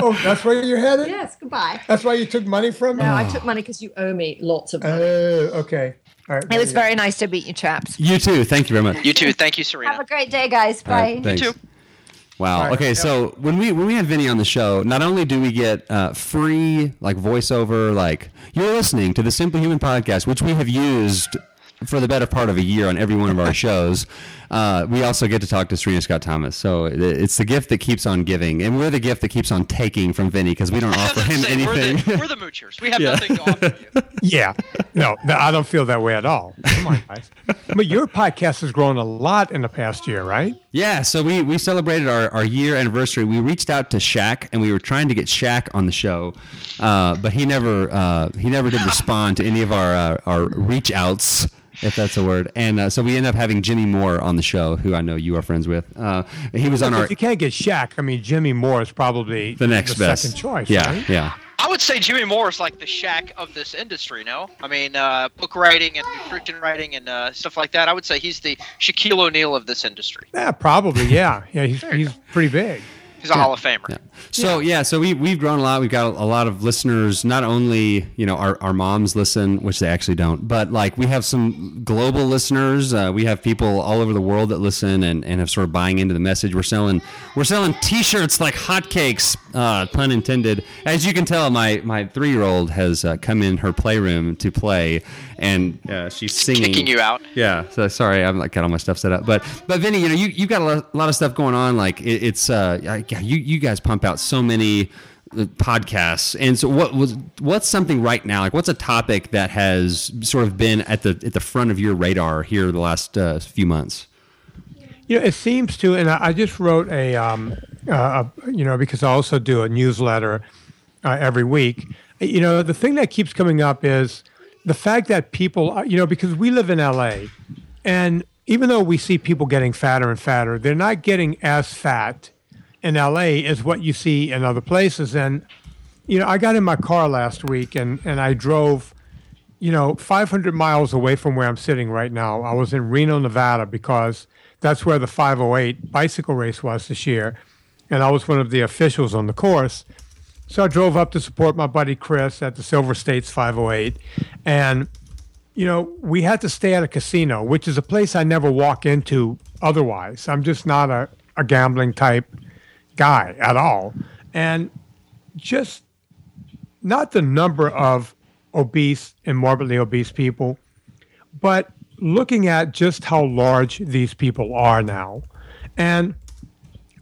Oh, that's where you're headed? yes, goodbye. That's why you took money from me? No, I took money because you owe me lots of Oh, money. okay. All right. it was very nice to meet you, chaps. you too. Thank you very much. You too. Thank you, Serena. Have a great day, guys. All right, Bye. you too. Wow. right. Okay, so when we when we have Vinnie on the show, not only do we get uh, free like voiceover, like you're listening to the Simply Human podcast, which we have used for the better part of a year on every one of our shows. Uh, we also get to talk to Serena Scott Thomas. So it's the gift that keeps on giving, and we're the gift that keeps on taking from Vinnie because we don't offer him Say, we're, anything. the, we're the moochers. We have Yeah. nothing to offer you. Yeah. No, no, I don't feel that way at all. Come on, guys. But your podcast has grown a lot in the past year, right? Yeah, so we, we celebrated our, our year anniversary. We reached out to Shaq and we were trying to get Shaq on the show, uh, but he never uh, he never did respond to any of our uh, our reach outs, if that's a word. And uh, so we end up having Jimmy Moore on the show, who I know you are friends with. Uh, he was on our If you can't get Shaq, I mean, Jimmy Moore is probably the next best second choice. Yeah, right? yeah. I would say Jimmy Moore is like the Shaq of this industry. No, I mean uh, book writing and nutrition writing and uh, stuff like that. I would say he's the Shaquille O'Neal of this industry. Yeah, probably. Yeah. Yeah, he's, he's pretty big. He's a Hall of Famer. Yeah. So yeah, so we we've grown a lot. We've got a, a lot of listeners. Not only you know our, our moms listen, which they actually don't, but like we have some global listeners. Uh, we have people all over the world that listen and, and have sort of buying into the message. We're selling we're selling T-shirts like hotcakes, uh, pun intended. As you can tell, my my three year old has uh, come in her playroom to play, and uh, she's singing, Kicking you out. yeah. So sorry, I'm like got all my stuff set up, but but Vinnie, you know, you you've got a lot, a lot of stuff going on. Like it, it's uh, I- yeah, you you guys pump out so many uh, podcasts, and so what was what's something right now? Like what's a topic that has sort of been at the at the front of your radar here the last uh, few months? You know, it seems to, and I, just wrote a, um, uh, you know, because I also do a newsletter uh, every week. You know, the thing that keeps coming up is the fact that people, uh, you know, because we live in LA, and even though we see people getting fatter and fatter, they're not getting as fat in LA is what you see in other places. And you know, I got in my car last week and and I drove you know, 500 miles away from where I'm sitting right now. I was in Reno, Nevada, because that's where the 508 bicycle race was this year. And I was one of the officials on the course. So I drove up to support my buddy Chris at the Silver States 508. And, you know, we had to stay at a casino, which is a place I never walk into otherwise. I'm just not a, a gambling type guy at all. And just not the number of obese and morbidly obese people, but looking at just how large these people are now. And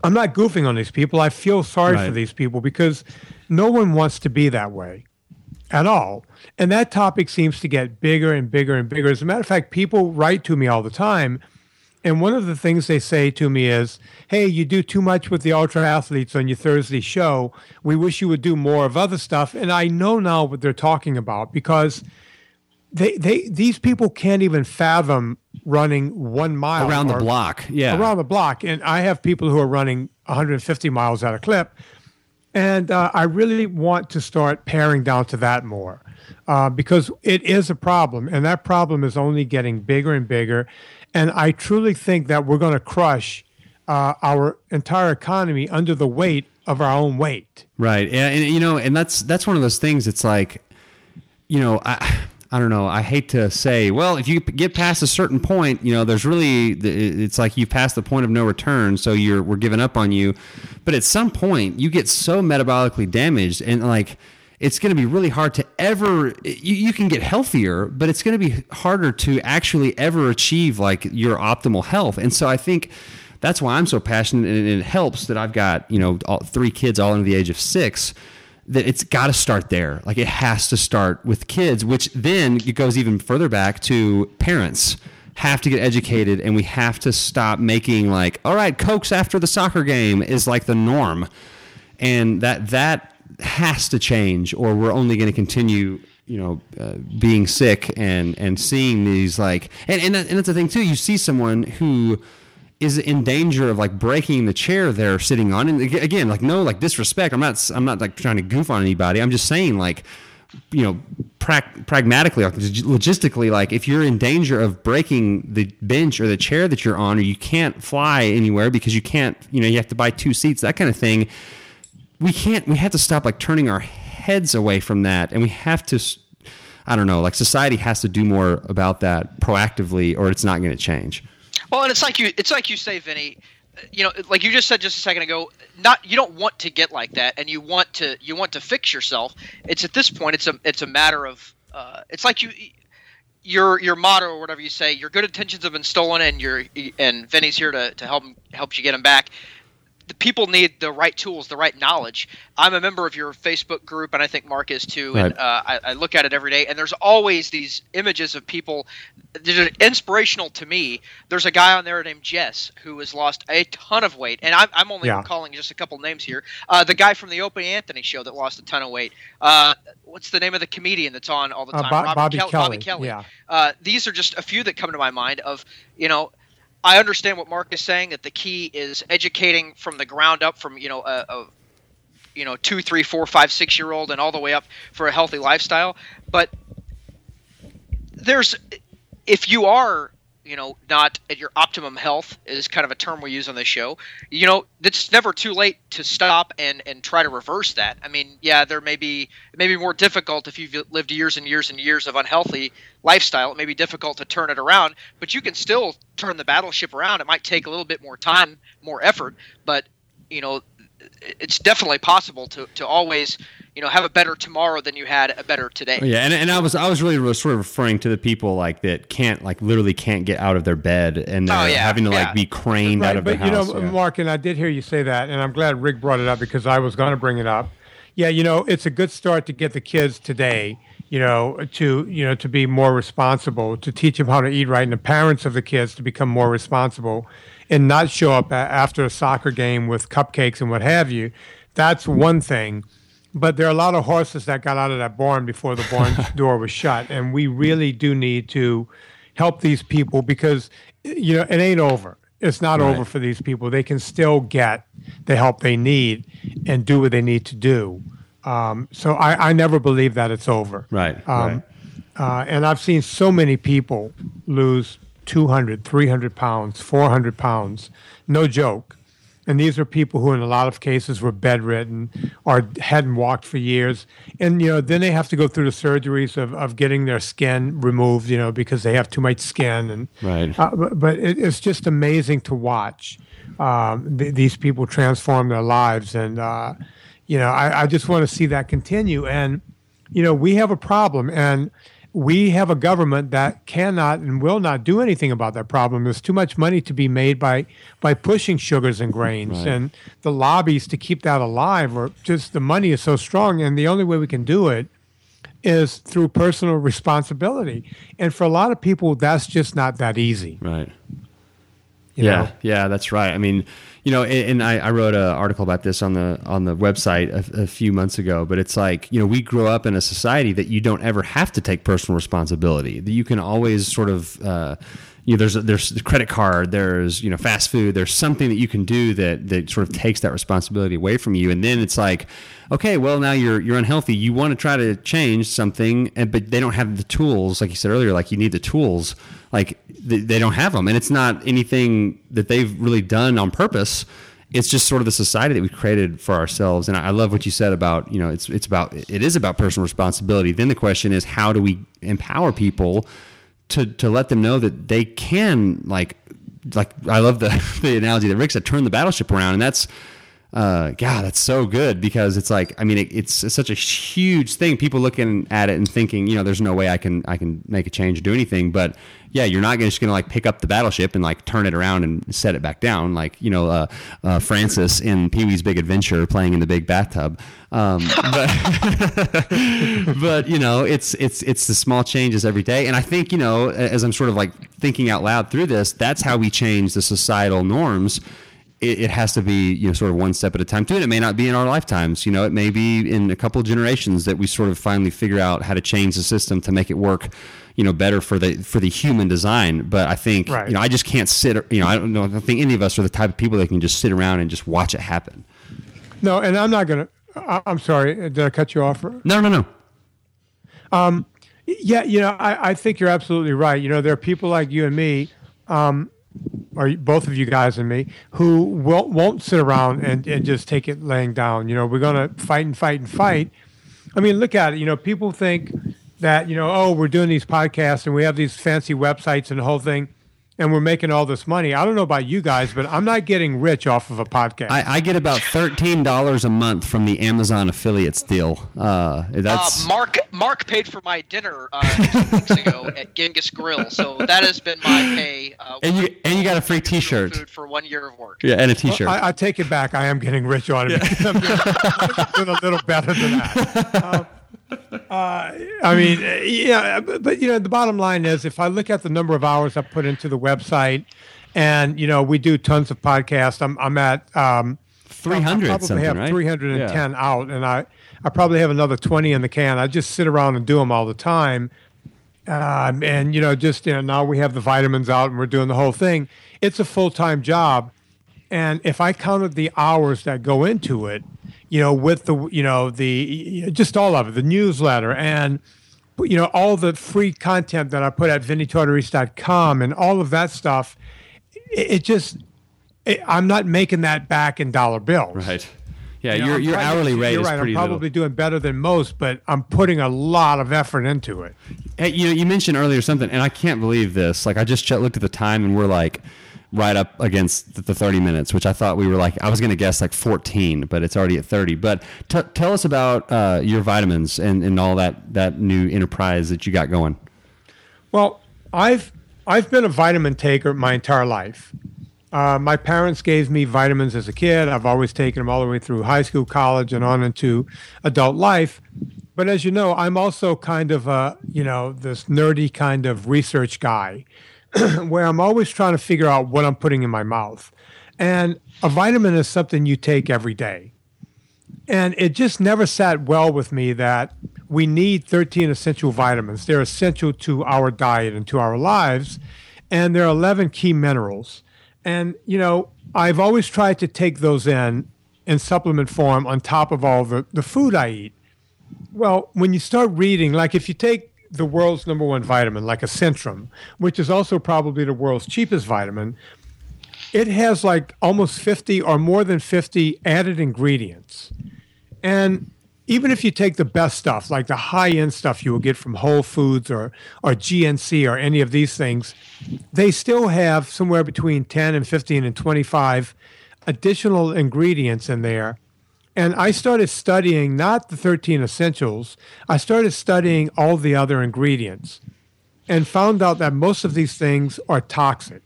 I'm not goofing on these people. I feel sorry for these people because no one wants to be that way at all. And that topic seems to get bigger and bigger and bigger. As a matter of fact, people write to me all the time. And one of the things they say to me is, Hey, you do too much with the ultra athletes on your Thursday show. We wish you would do more of other stuff. And I know now what they're talking about because they, they these people can't even fathom running one mile Around the block, yeah. around the block. And I have people who are running 150 miles at a clip. And uh, I really want to start paring down to that more uh, because it is a problem. And that problem is only getting bigger and bigger. And I truly think that we're going to crush uh, our entire economy under the weight of our own weight. Right. Yeah, and you know, and that's that's one of those things. It's like, you know, I I don't know. I hate to say, well, if you get past a certain point, you know, there's really it's like you've passed the point of no return, so you're we're giving up on you. But at some point, you get so metabolically damaged, and like it's going to be really hard to ever you, you can get healthier but it's going to be harder to actually ever achieve like your optimal health. And so i think that's why i'm so passionate and it helps that i've got you know all, three kids all under the age of six that it's got to start there. Like it has to start with kids which then it goes even further back to parents. Have to get educated and we have to stop making like all right cokes after the soccer game is like the norm. And that that has to change or we're only going to continue you know uh, being sick and and seeing these like and and, that, and that's the thing too you see someone who is in danger of like breaking the chair they're sitting on and again like no like disrespect i'm not i'm not like trying to goof on anybody i'm just saying like you know pra- pragmatically, like logistically, like if you're in danger of breaking the bench or the chair that you're on, or you can't fly anywhere because you can't, you know, you have to buy two seats, that kind of thing. We can't. We have to stop like turning our heads away from that, and we have to. I don't know. Like society has to do more about that proactively, or it's not going to change. Well, and it's like you. It's like you say, Vinnie you know like you just said just a second ago not you don't want to get like that and you want to you want to fix yourself it's at this point it's a it's a matter of uh, it's like you your your motto or whatever you say your good intentions have been stolen and your and Vinnie's here to, to help help you get them back the people need the right tools, the right knowledge. I'm a member of your Facebook group, and I think Mark is too. Right. And uh, I, I, look at it every day, and there's always these images of people that are inspirational to me. There's a guy on there named Jess who has lost a ton of weight, and I'm, I'm only yeah. calling just a couple names here. Uh, the guy from the Opie Anthony show that lost a ton of weight. Uh, what's the name of the comedian that's on all the uh, time? Bo- Bobby, Kelly. Bobby Kelly. Yeah. Uh, these are just a few that come to my mind of you know I understand what Mark is saying that the key is educating from the ground up, from you know a, a you know two, three, four, five, six year old, and all the way up for a healthy lifestyle. But there's if you are you know not at your optimum health is kind of a term we use on this show. You know it's never too late to stop and and try to reverse that. I mean yeah there may be it may be more difficult if you've lived years and years and years of unhealthy lifestyle. It may be difficult to turn it around but you can still turn the battleship around. It might take a little bit more time more effort but you know it's definitely possible to to always you know have a better tomorrow than you had a better today. Yeah, and, and I was I was really sort of referring to the people like that can't like literally can't get out of their bed and they're oh, yeah, having to yeah. like be craned right, out of but, their house. But you know, yeah. Mark, and I did hear you say that, and I'm glad Rick brought it up because I was going to bring it up. Yeah, you know, it's a good start to get the kids today. You know, to you know to be more responsible, to teach them how to eat right, and the parents of the kids to become more responsible, and not show up after a soccer game with cupcakes and what have you. That's one thing but there are a lot of horses that got out of that barn before the barn door was shut, and we really do need to help these people because you know it ain't over. It's not right. over for these people. They can still get the help they need and do what they need to do. Um, so I, I never believe that it's over. Right. Um, right. Uh, and I've seen so many people lose 200, 300 pounds, 400 pounds. No joke and these are people who, in a lot of cases, were bedridden or hadn't walked for years. And, you know, then they have to go through the surgeries of, of getting their skin removed, you know, because they have too much skin. And, right. Uh, but, it, it's just amazing to watch um, th- these people transform their lives. And, uh, you know, I, I just want to see that continue. And, you know, we have a problem. And, we have a government that cannot and will not do anything about that problem. There's too much money to be made by by pushing sugars and grains, right. and the lobbies to keep that alive, or just the money is so strong, and the only way we can do it is through personal responsibility. And for a lot of people, that's just not that easy. Right. You yeah, know? yeah, that's right. I mean, you know, and, and I, I, wrote an article about this on the on the website a, a, few months ago. But it's like, you know, we grow up in a society that you don't ever have to take personal responsibility. That you can always sort of, uh, you know, there's there's the credit card, there's you know, fast food, there's something that you can do that that sort of takes that responsibility away from you. And then it's like, okay, well now you're you're unhealthy. You want to try to change something, and but they don't have the tools, like you said earlier. Like you need the tools like they, they don't have them and it's not anything that they've really done on purpose it's just sort of the society that we've created for ourselves and I, love what you said about you know it's it's about it is about personal responsibility then the question is how do we empower people to to let them know that they can like like I love the the analogy that Rick said turn the battleship around. And that's uh, God, that's so good because it's like I mean it, it's, it's, such a huge thing. People looking at it and thinking, you know, there's no way I can I can make a change or do anything. But yeah, you're not just going to like pick up the battleship and like turn it around and set it back down, like you know uh, uh, Francis in Pee Wee's Big Adventure playing in the big bathtub. Um, but but you know, it's it's it's the small changes every day, and I think you know, as I'm sort of like thinking out loud through this, that's how we change the societal norms it, it, has to be you know sort of one step at a time too. And it may not be in our lifetimes. You know, it may be in a couple of generations that we sort of finally figure out how to change the system to make it work. You know, better for the for the human design. But I think right. you know I just can't sit. You know, I don't know. I don't think any of us are the type of people that can just sit around and just watch it happen. No, and I'm not gonna. I'm sorry. Did I cut you off? No, no, no. Um, Yeah, you know, I, I think you're absolutely right. You know, there are people like you and me, um, or both of you guys and me, who won't, won't sit around and, and just take it laying down. You know, we're going to fight and fight and fight. I mean, look at it. You know, people think that, you know, oh, we're doing these podcasts and we have these fancy websites and the whole thing and we're making all this money. I don't know about you guys, but I'm not getting rich off of a podcast. I, I get about thirteen dollars a month from the Amazon affiliates deal. Uh, that's Uh, Mark Mark paid for my dinner uh, two weeks ago at Genghis Grill, so that has been my pay. Uh, and you and you got a free T-shirt. For one year of work. Yeah, and a T-shirt. I, I take it back. I am getting rich on it. because I'm doing, doing a little better than that. Um, uh, I mean, uh, yeah, but, but you know, the bottom line is, if I look at the number of hours I put into the website, and you know, we do tons of podcasts. I'm I'm at um, Three hundred I probably have right? 310 out, and I I probably have another 20 in the can. I just sit around and do them all the time. Um, and you know, just you know, now we have the vitamins out, and we're doing the whole thing. It's a full time job, and if I counted the hours that go into it, you know, with the you know the just all of it, the newsletter and you know all the free content that I put at vinnietortorich.com and all of that stuff, it, it just it, I'm not making that back in dollar bills. Right. Yeah, You know, your your to- hourly rate You're is right. pretty I'm probably doing better than most, but I'm putting a lot of effort into it. Hey, you know, you mentioned earlier something, and I can't believe this. Like, I just looked at the time, and we're like right up against the, the 30 minutes, which I thought we were like, I was going to guess like 14, but it's already at 30. But t- tell us about uh, your vitamins and, and all that, that new enterprise that you got going. Well, I've I've been a vitamin taker my entire life. Uh, my parents gave me vitamins as a kid. I've always taken them all the way through high school, college, and on into adult life. But as you know, I'm also kind of a you know this nerdy kind of research guy, where I'm always trying to figure out what I'm putting in my mouth. And a vitamin is something you take every day. And it just never sat well with me that we need 13 essential vitamins. They're essential to our diet and to our lives. And there are 11 key minerals. And, you know, I've always tried to take those in in supplement form on top of all the, the food I eat. Well, when you start reading, like if you take the world's number one vitamin, like a Centrum, which is also probably the world's cheapest vitamin, it has like almost 50 or more than 50 added ingredients. And even if you take the best stuff, like the high end stuff you will get from Whole Foods or, or GNC or any of these things, they still have somewhere between 10 and 15 and 25 additional ingredients in there. And I started studying not the 13 essentials, I started studying all the other ingredients and found out that most of these things are toxic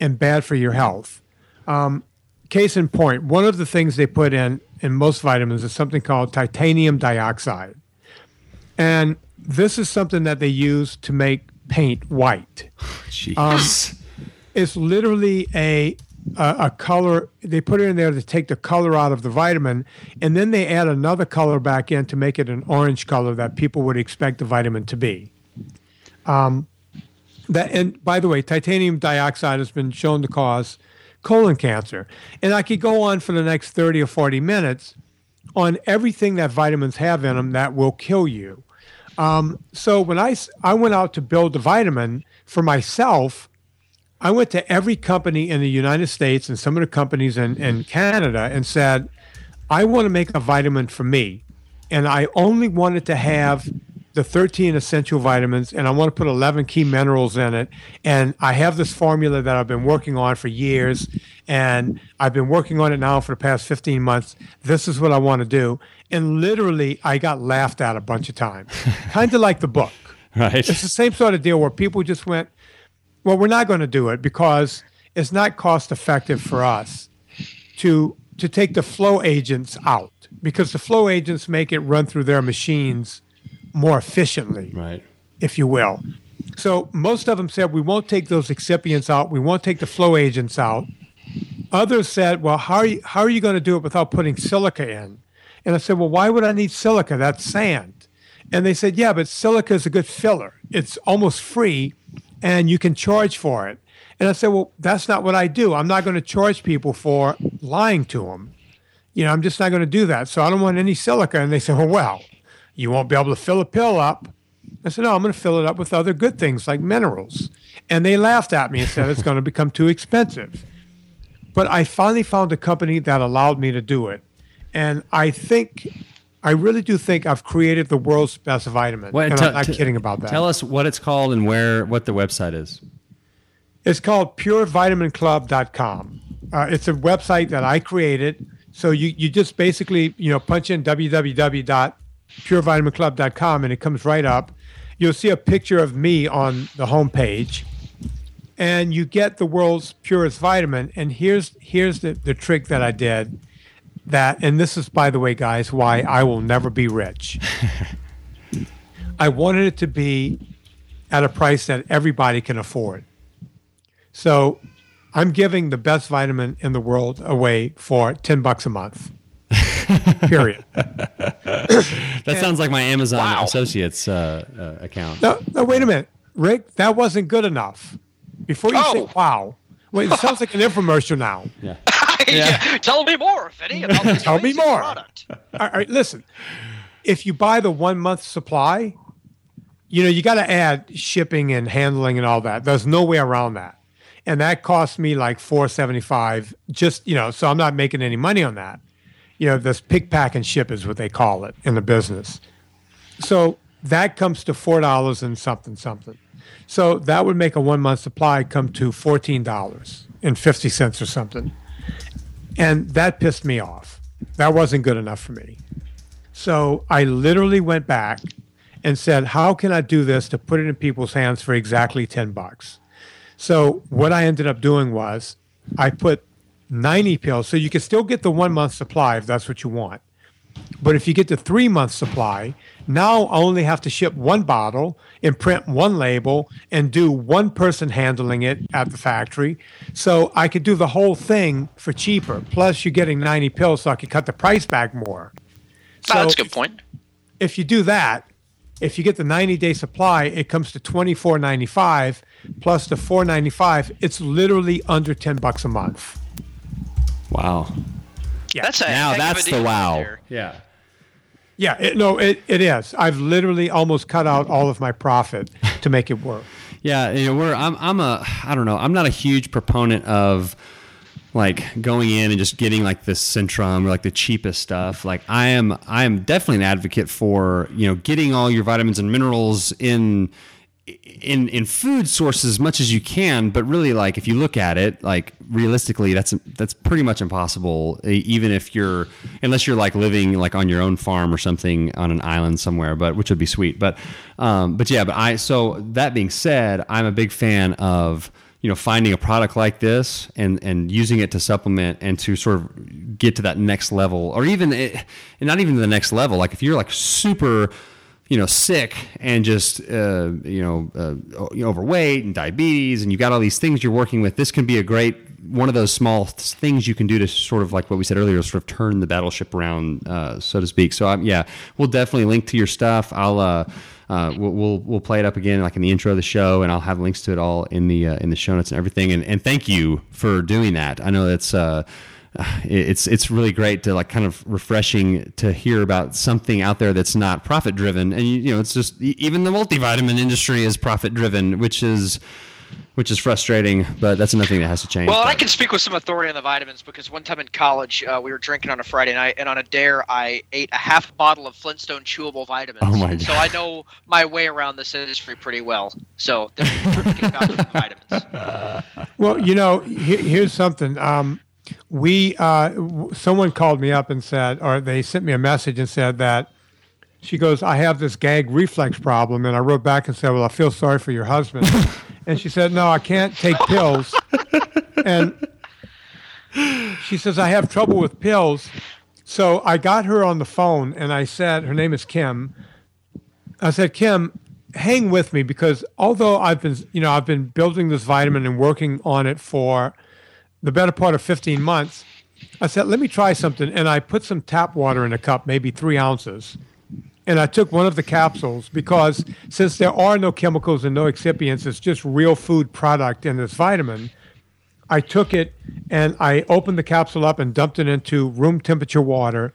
and bad for your health. Um, case in point, one of the things they put in in most vitamins is something called titanium dioxide. And this is something that they use to make paint white. Jeez. It's literally a, a a color. They put it in there to take the color out of the vitamin, and then they add another color back in to make it an orange color that people would expect the vitamin to be. Um, that and by the way, titanium dioxide has been shown to cause colon cancer, and I could go on for the next thirty or forty minutes on everything that vitamins have in them that will kill you. Um, so when I I went out to build the vitamin for myself, I went to every company in the United States and some of the companies in, in mm-hmm. Canada and said, I want to make a vitamin for me. And I only wanted to have the 13 essential vitamins and I want to put 11 key minerals in it. And I have this formula that I've been working on for years. And I've been working on it now for the past 15 months. This is what I want to do. And literally, I got laughed at a bunch of times, kind of like the book. right. It's the same sort of deal where people just went, well, we're not going to do it because it's not cost effective for us to to take the flow agents out because the flow agents make it run through their machines more efficiently, Right. if you will. So most of them said we won't take those excipients out, we won't take the flow agents out. Others said, well, how are you, how are you going to do it without putting silica in? And I said, well, why would I need silica? That's sand. And they said, yeah, but silica is a good filler. It's almost free and you can charge for it. And I said, well, that's not what I do. I'm not going to charge people for lying to them. You know, I'm just not going to do that. So I don't want any silica. And they said, well, well, you won't be able to fill a pill up. I said, no, I'm going to fill it up with other good things like minerals. And they laughed at me and said it's going to become too expensive. But I finally found a company that allowed me to do it. And I think, I really do think I've created the world's best vitamin. What- and tell- I'm not t- kidding about that. Tell us what it's called and where what the website is. It's called purevitaminclub.com. Uh, it's a website that I created. So you, you just basically, you know, punch in www.purevitaminclub.com and it comes right up. You'll see a picture of me on the homepage and you get the world's purest vitamin. And here's here's the, the trick that I did that and this is by the way, guys, why I will never be rich. I wanted it to be at a price that everybody can afford. So I'm giving the best vitamin in the world away for 10 bucks a month. Period. That sounds like my Amazon Associates uh, uh, account. No, no, wait a minute. Rick, that wasn't good enough. Before you say Oh. wow, wait, it sounds like an infomercial now. Yeah. Yeah. Tell me more, Fitty, about this Tell me more. product. All right, listen. If you buy the one month supply, you know, you got to add shipping and handling and all that. There's no way around that. And that cost me like 475 just, you know, so I'm not making any money on that. You know, this pick, pack, and ship is what they call it in the business. So that comes to $4 and something, something. So that would make a one month supply come to $14.50 or something. And that pissed me off. That wasn't good enough for me. So I literally went back and said, How can I do this to put it in people's hands for exactly 10 bucks? So what I ended up doing was I put 90 pills. So you can still get the one month supply if that's what you want. But if you get the three month supply, now I only have to ship one bottle, imprint one label, and do one person handling it at the factory. So I could do the whole thing for cheaper. Plus, you're getting 90 pills, so I could cut the price back more. Oh, that's a good point. if you do that, if you get the 90 day supply, it comes to 24.95 plus the 4.95. It's literally under 10 bucks a month. Wow. That's a Now heck of a that's the deal right wow. there. Yeah. Yeah, it, no, it, it is. I've literally almost cut out all of my profit to make it work. Yeah, you know, we're I'm I'm a I don't know, I'm not a huge proponent of like going in and just getting like the Centrum or like the cheapest stuff. Like I am I am definitely an advocate for, you know, getting all your vitamins and minerals in in in food sources as much as you can, but really like if you look at it, like realistically that's that's pretty much impossible even if you're unless you're like living like on your own farm or something on an island somewhere, but which would be sweet. But um but yeah, but I so that being said, I'm a big fan of you know finding a product like this and and using it to supplement and to sort of get to that next level or even it, and not even the next level like if you're like super you know sick and just uh, you know uh, overweight and diabetes and you got all these things you're working with this can be a great one of those small th- things you can do to sort of like what we said earlier sort of turn the battleship around uh, so to speak. So um, yeah we'll definitely link to your stuff. I'll uh, uh, we'll, we'll we'll play it up again like in the intro of the show and I'll have links to it all in the uh, in the show notes and everything. And, and thank you for doing that. I know that's uh, it's it's really great to like kind of refreshing to hear about something out there that's not profit driven and you, you know it's just even the multivitamin industry is profit driven which is which is frustrating but that's another thing that has to change Well, and I can speak with some authority on the vitamins because one time in college, uh, we were drinking on a Friday night, and on a dare, I ate a half bottle of Flintstone chewable vitamins. Oh my God. So I know my way around this industry pretty well. So there's terrific about the vitamins. Well, you know, he- here's something. Um, we uh, w- someone called me up and said, or they sent me a message and said that she goes, "I have this gag reflex problem," and I wrote back and said, "Well, I feel sorry for your husband," and she said, "No, I can't take pills," and she says, "I have trouble with pills." So I got her on the phone and I said, her name is Kim. I said, Kim, hang with me because although I've been, you know, I've been building this vitamin and working on it for the better part of 15 months, I said, let me try something. And I put some tap water in a cup, maybe three ounces. And I took one of the capsules because since there are no chemicals and no excipients, it's just real food product in this vitamin. I took it and I opened the capsule up and dumped it into room temperature water.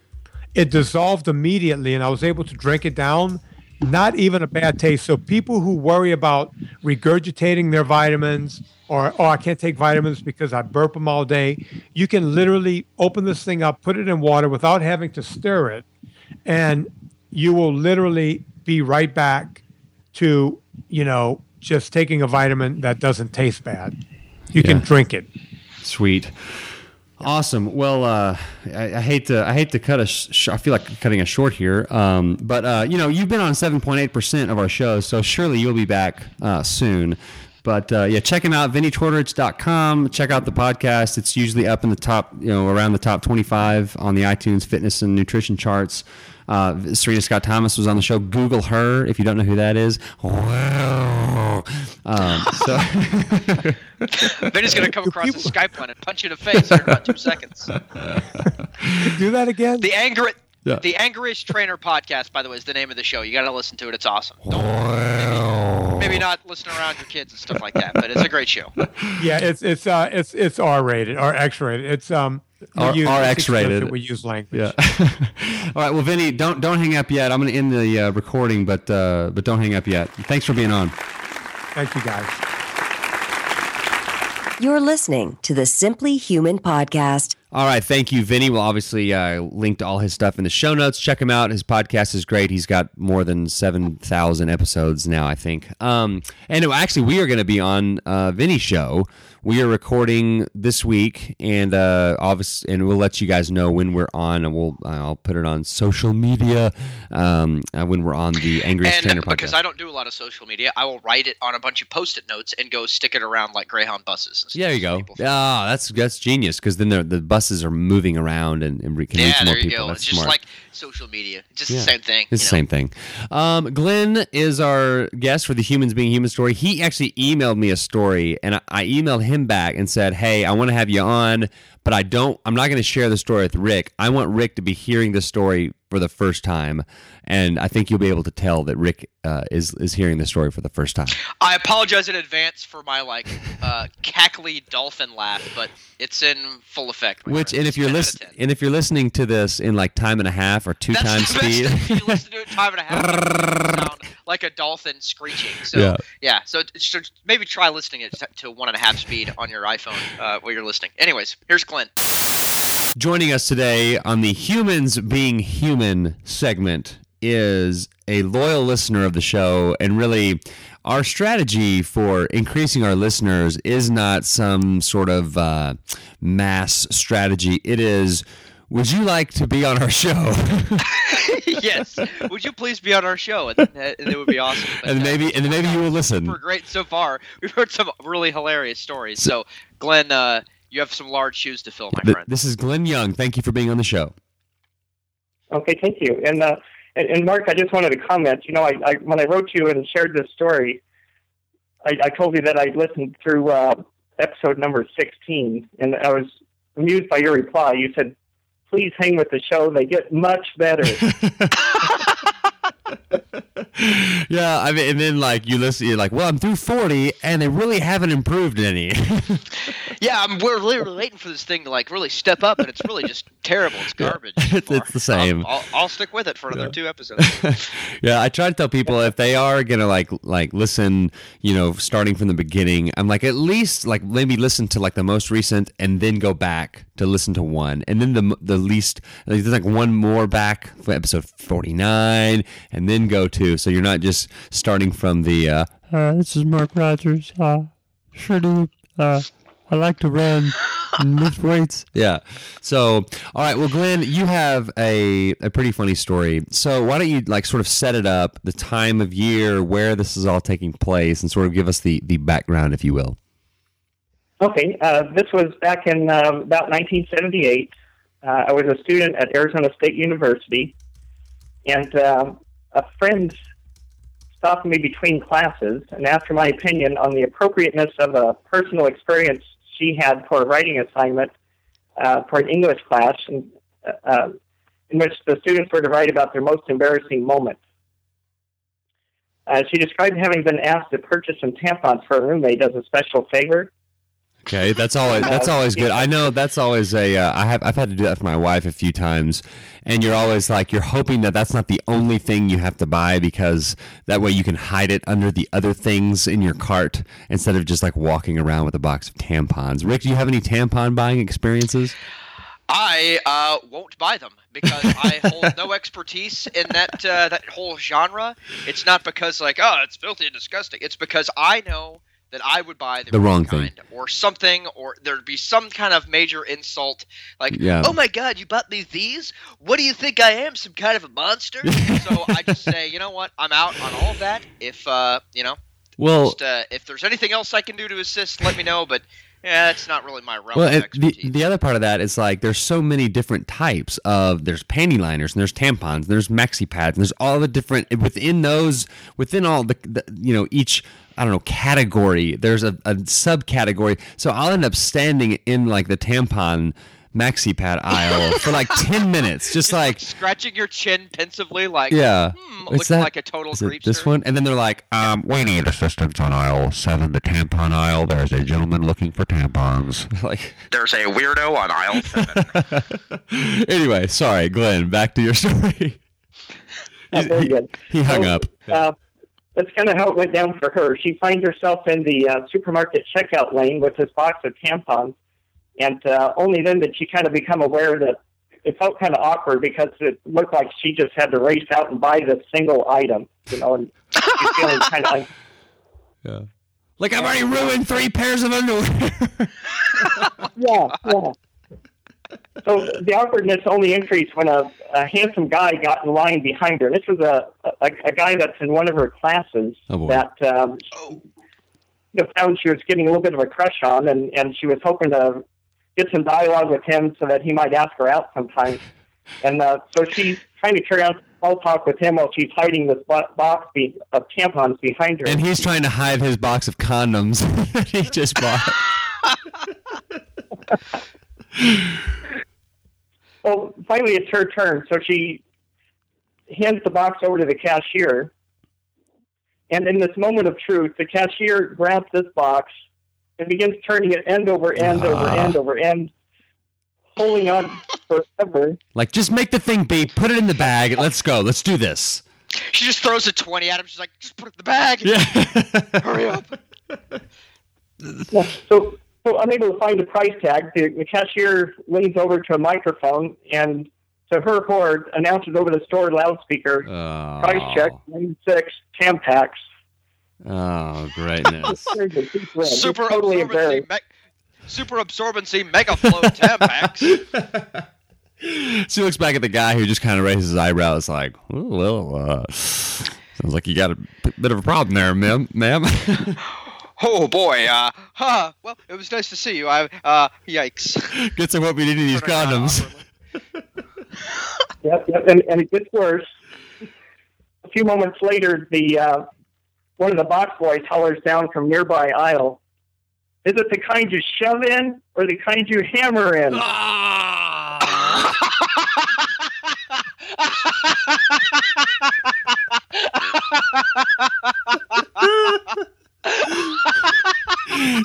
It dissolved immediately and I was able to drink it down not even a bad taste. So people who worry about regurgitating their vitamins or oh I can't take vitamins because I burp them all day, you can literally open this thing up, put it in water without having to stir it, and you will literally be right back to you know just taking a vitamin that doesn't taste bad. You can drink it. Sweet. Awesome. Well, uh, I, I hate to I hate to cut a sh- I feel like cutting a short here, um, but uh, you know you've been on seven point eight percent of our shows, so surely you'll be back uh, soon. But uh, yeah, check him out, VinnieTortorich.com. Check out the podcast. It's usually up in the top, you know, around the top 25 on the iTunes fitness and nutrition charts. Uh, Serena Scott Thomas was on the show. Google her if you don't know who that is. Um, so Vinnie's gonna come across a Skype line and punch you in the face in about two seconds. Do that again. The anger, Yeah. the angriest trainer podcast, by the way, is the name of the show. You got to listen to it. It's awesome. Don't, maybe not listen around your kids and stuff like that, but it's a great show. Yeah, it's it's uh it's it's R rated or X rated. It's um we R- use- R it's X rated. We use language. Yeah. All right. Well, Vinnie, don't don't hang up yet. I'm going to end the uh, recording, but uh, but don't hang up yet. Thanks for being on. Thank you guys. You're listening to the Simply Human podcast. All right. Thank you, Vinnie. We'll obviously uh, link to all his stuff in the show notes. Check him out. His podcast is great. He's got more than seven thousand episodes now, I think. Um, and actually, we are going to be on uh, Vinnie's show. We are recording this week, and uh, obviously, and we'll let you guys know when we're on, and we'll I'll put it on social media um, uh, when we're on the Angriest Trainer podcast. because I don't do a lot of social media, I will write it on a bunch of post-it notes and go stick it around like Greyhound buses. Yeah, there you go. Ah, that's that's genius because then the the buses are moving around and, and can reach Yeah, more there you people. go. That's It's just smart. like social media. Just Yeah. the same thing. It's the same thing. Um, Glen is our guest for the Humans Being Human story. He actually emailed me a story, and I, I emailed him back and said, "Hey, I want to have you on, but I don't. I'm not going to share the story with Rick. I want Rick to be hearing the story for the first time, and I think you'll be able to tell that Rick uh, is is hearing the story for the first time." I apologize in advance for my like uh, cackly dolphin laugh, but it's in full effect. Which, friend. and It's if you're 10 out of listening, and if you're listening to this in like time and a half or two That's times speed, you listen to it time and a half, like a dolphin screeching. So Yeah. yeah, so should, maybe try listening it to- to one and a half speed on your iPhone uh, while you're listening. Anyways, here's Glen. Joining us today on the Humans Being Human segment is a loyal listener of the show. And really, our strategy for increasing our listeners is not some sort of uh, mass strategy. It is, would you like to be on our show? yes, would you please be on our show? And, uh, and it would be awesome. But, and uh, maybe, and maybe you will listen. We're great so far. We've heard some really hilarious stories. So, Glen, uh, you have some large shoes to fill, my Th- friend. This is Glen Young. Thank you for being on the show. Okay, thank you. And uh, and, and Mark, I just wanted to comment. You know, I, I when I wrote you and shared this story, I, I told you that I listened through uh, episode number sixteen, and I was amused by your reply. You said, "Please hang with the show; they get much better." yeah, I mean, and then like you listen, you're like, well, I'm through 40, and they really haven't improved any. yeah, I'm, we're literally waiting for this thing to like really step up, and it's really just terrible. It's garbage. so It's- it's the same. I'll, I'll, I'll stick with it for another two episodes. yeah, I try to tell people if they are gonna like like listen, you know, starting from the beginning, I'm like at least like maybe listen to like the most recent and then go back to listen to one, and then the the least like, there's like one more back for episode 49, and then go to so you're not just starting from the. Uh, Uh, this is Mark Rogers. Uh, sure do. Uh, I like to run and lift weights. Yeah. So, all right. Well, Glen, you have a, a pretty funny story. So, why don't you like sort of set it up, the time of year, where this is all taking place, and sort of give us the, the background, if you will. Okay, uh, this was back in um, about 1978. Uh, I was a student at Arizona State University, and um a friend stopped me between classes and asked for my opinion on the appropriateness of a personal experience she had for a writing assignment uh, for an English class, in, uh, in which the students were to write about their most embarrassing moment. Uh, she described having been asked to purchase some tampons for a roommate as a special favor. Okay, that's always that's always good. I know that's always a. Uh, I have I've had to do that for my wife a few times, and you're always like you're hoping that that's not the only thing you have to buy because that way you can hide it under the other things in your cart instead of just like walking around with a box of tampons. Rick, do you have any tampon buying experiences? I uh, won't buy them because I hold no expertise in that uh, that whole genre. It's not because like oh it's filthy and disgusting. It's because I know that I would buy the, The wrong kind or something, or there'd be some kind of major insult like Yeah. oh my god you bought me these? What do you think I am? Some kind of a monster? so I just say you know what I'm out on all of that. If uh, you know Well, just, uh, if there's anything else I can do to assist, let me know. But yeah, it's not really my realm Well, the, the other part of that is like there's so many different types of there's panty liners and there's tampons and there's maxi pads and there's all the different within those within all the, the you know each I don't know category there's a, a subcategory. So I'll end up standing in like the tampon maxi pad aisle for like 10 minutes just like scratching your chin pensively, like yeah hmm, What's looking that? like a total Is it this one and then they're like um we need assistance on aisle 7 the tampon aisle there's a gentleman looking for tampons like There's a weirdo on aisle seven. anyway, sorry, Glen. Back to your story. Oh, very good. He hung So, up. Uh, that's kind of how it went down for her. She finds herself in the uh, supermarket checkout lane with this box of tampons, and uh, only then did she kind of become aware that it felt kind of awkward because it looked like she just had to race out and buy this single item, you know, and she's feeling kind of Yeah. Like I've already ruined three pairs of underwear. yeah, yeah. So the awkwardness only increased when a, a handsome guy got in line behind her. This was a, a a guy that's in one of her classes Oh, that um, she you know, found she was getting a little bit of a crush on, and and she was hoping to get some dialogue with him so that he might ask her out sometime. And uh, so she's trying to carry on small talk with him while she's hiding this box be- of tampons behind her. and he's trying to hide his box of condoms that he just bought. Well, finally, it's her turn. So she hands the box over to the cashier. And in this moment of truth, the cashier grabs this box and begins turning it end over end over Ah. end over end, holding on forever. Like, just make the thing beep, put it in the bag, let's go, let's do this. she just throws a twenty at him. She's like, just put it in the bag. Yeah. Hurry up. Yeah, So, so unable to find a price tag, the, the cashier leans over to a microphone and, to her horror, announces over the store loudspeaker, oh. price check, 96, Tampax. Oh, greatness. There's a deep red. He's Super totally absorbency, me- super absorbency, mega flow Tampax. she looks back at the guy who just kind of raises his eyebrows, like, "Oh, well, uh, sounds like you got a p- bit of a problem there, ma'am. ma'am. Oh boy. Uh, huh. Well, it was nice to see you. I. Uh, yikes. Gets what we need in these Put her down condoms. Yep, yep, and, and it gets worse. A few moments later, the uh, one of the box boys hollers down from nearby aisle, "Is it the kind you shove in, or the kind you hammer in?"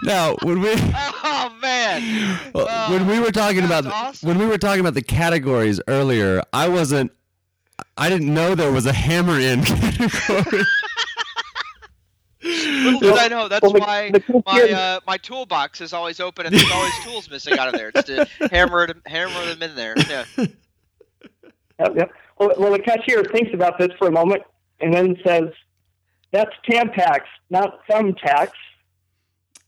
now, when we oh man. uh, when we were talking about that's the- awesome. when we were talking about the categories earlier, I wasn't. I didn't know there was a hammer in category. Little I know. That's Well, why the cool my uh, my toolbox is always open and there's always tools missing out of there. It's to hammer them, hammer them in there. Yeah. Yep, yep. Well, well, the cashier thinks about this for a moment and then says, "That's Tampax, not thumbtacks."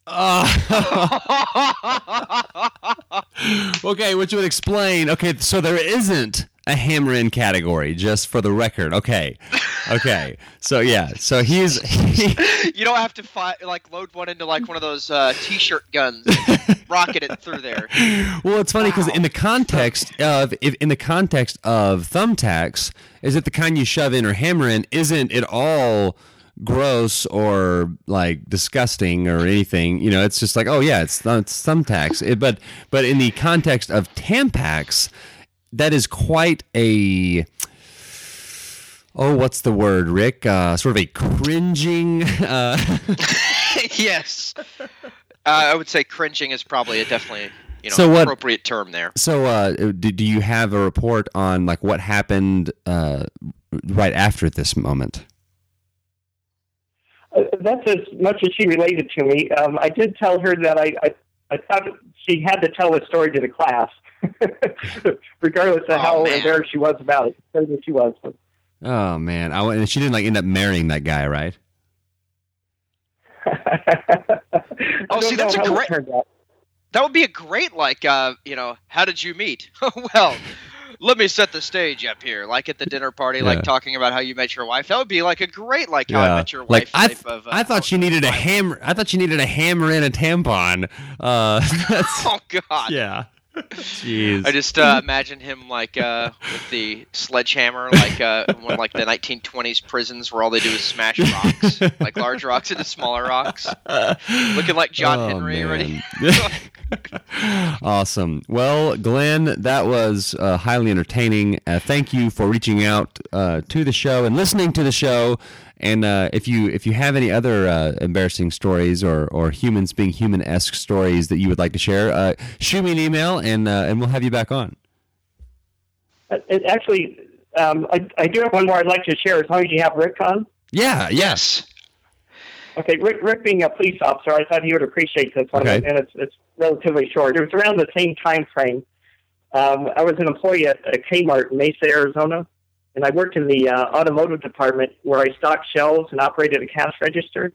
okay, which would explain. Okay, so there isn't a hammer in category, just for the record. Okay, okay. So yeah, so he's he, you don't have to fi- like load one into like one of those uh, t-shirt guns, and rocket it through there. well. It's funny because in the context of if in the context of thumbtacks, is it the kind you shove in or hammer in? Isn't it all? gross or like disgusting or anything you know it's just like oh yeah it's, it's thumbtacks it, but but in the context of tampax that is quite a oh what's the word rick uh, sort of a cringing uh, yes. Uh, I would say cringing is probably a definitely you know So what- appropriate term there. So, uh, do, do you have a report on like what happened uh, right after this moment? Uh, that's as much as she related to me. Um, I did tell her that I, I, I thought she had to tell the story to the class, regardless of Oh, how man. embarrassed she was about it. As she was. Oh man, I, and she didn't like end up marrying that guy, right? Oh, see, that's a great- That would be a great like uh, you know, how did you meet? well, let me set the stage up here, like at the dinner party, Yeah. like talking about how you met your wife. That would be like a great like how I met your like wife I, th- of. Uh, I thought she needed a hammer. I thought she needed a hammer and a tampon. Uh, Oh God. yeah. Jeez. I just uh, imagine him like uh, with the sledgehammer, like uh, one like the 1920s prisons where all they do is smash rocks, like large rocks into smaller rocks, looking like John Oh, Henry. Man. awesome. Well, Glen, that was uh, highly entertaining. Uh, thank you for reaching out uh, to the show and listening to the show. And uh, if you if you have any other uh, embarrassing stories or, or humans being human esque stories that you would like to share, uh, shoot me an email and uh, and we'll have you back on. It actually, um, I, I do have one more I'd like to share as long as you have Rick on. Yeah. Yes. Yes. Okay, Rick, Rick being a police officer, I thought he would appreciate this one, Okay. and it's, it's relatively short. It was around the same time frame. Um, I was an employee at, at Kmart in Mesa, Arizona, and I worked in the uh, automotive department where I stocked shelves and operated a cash register.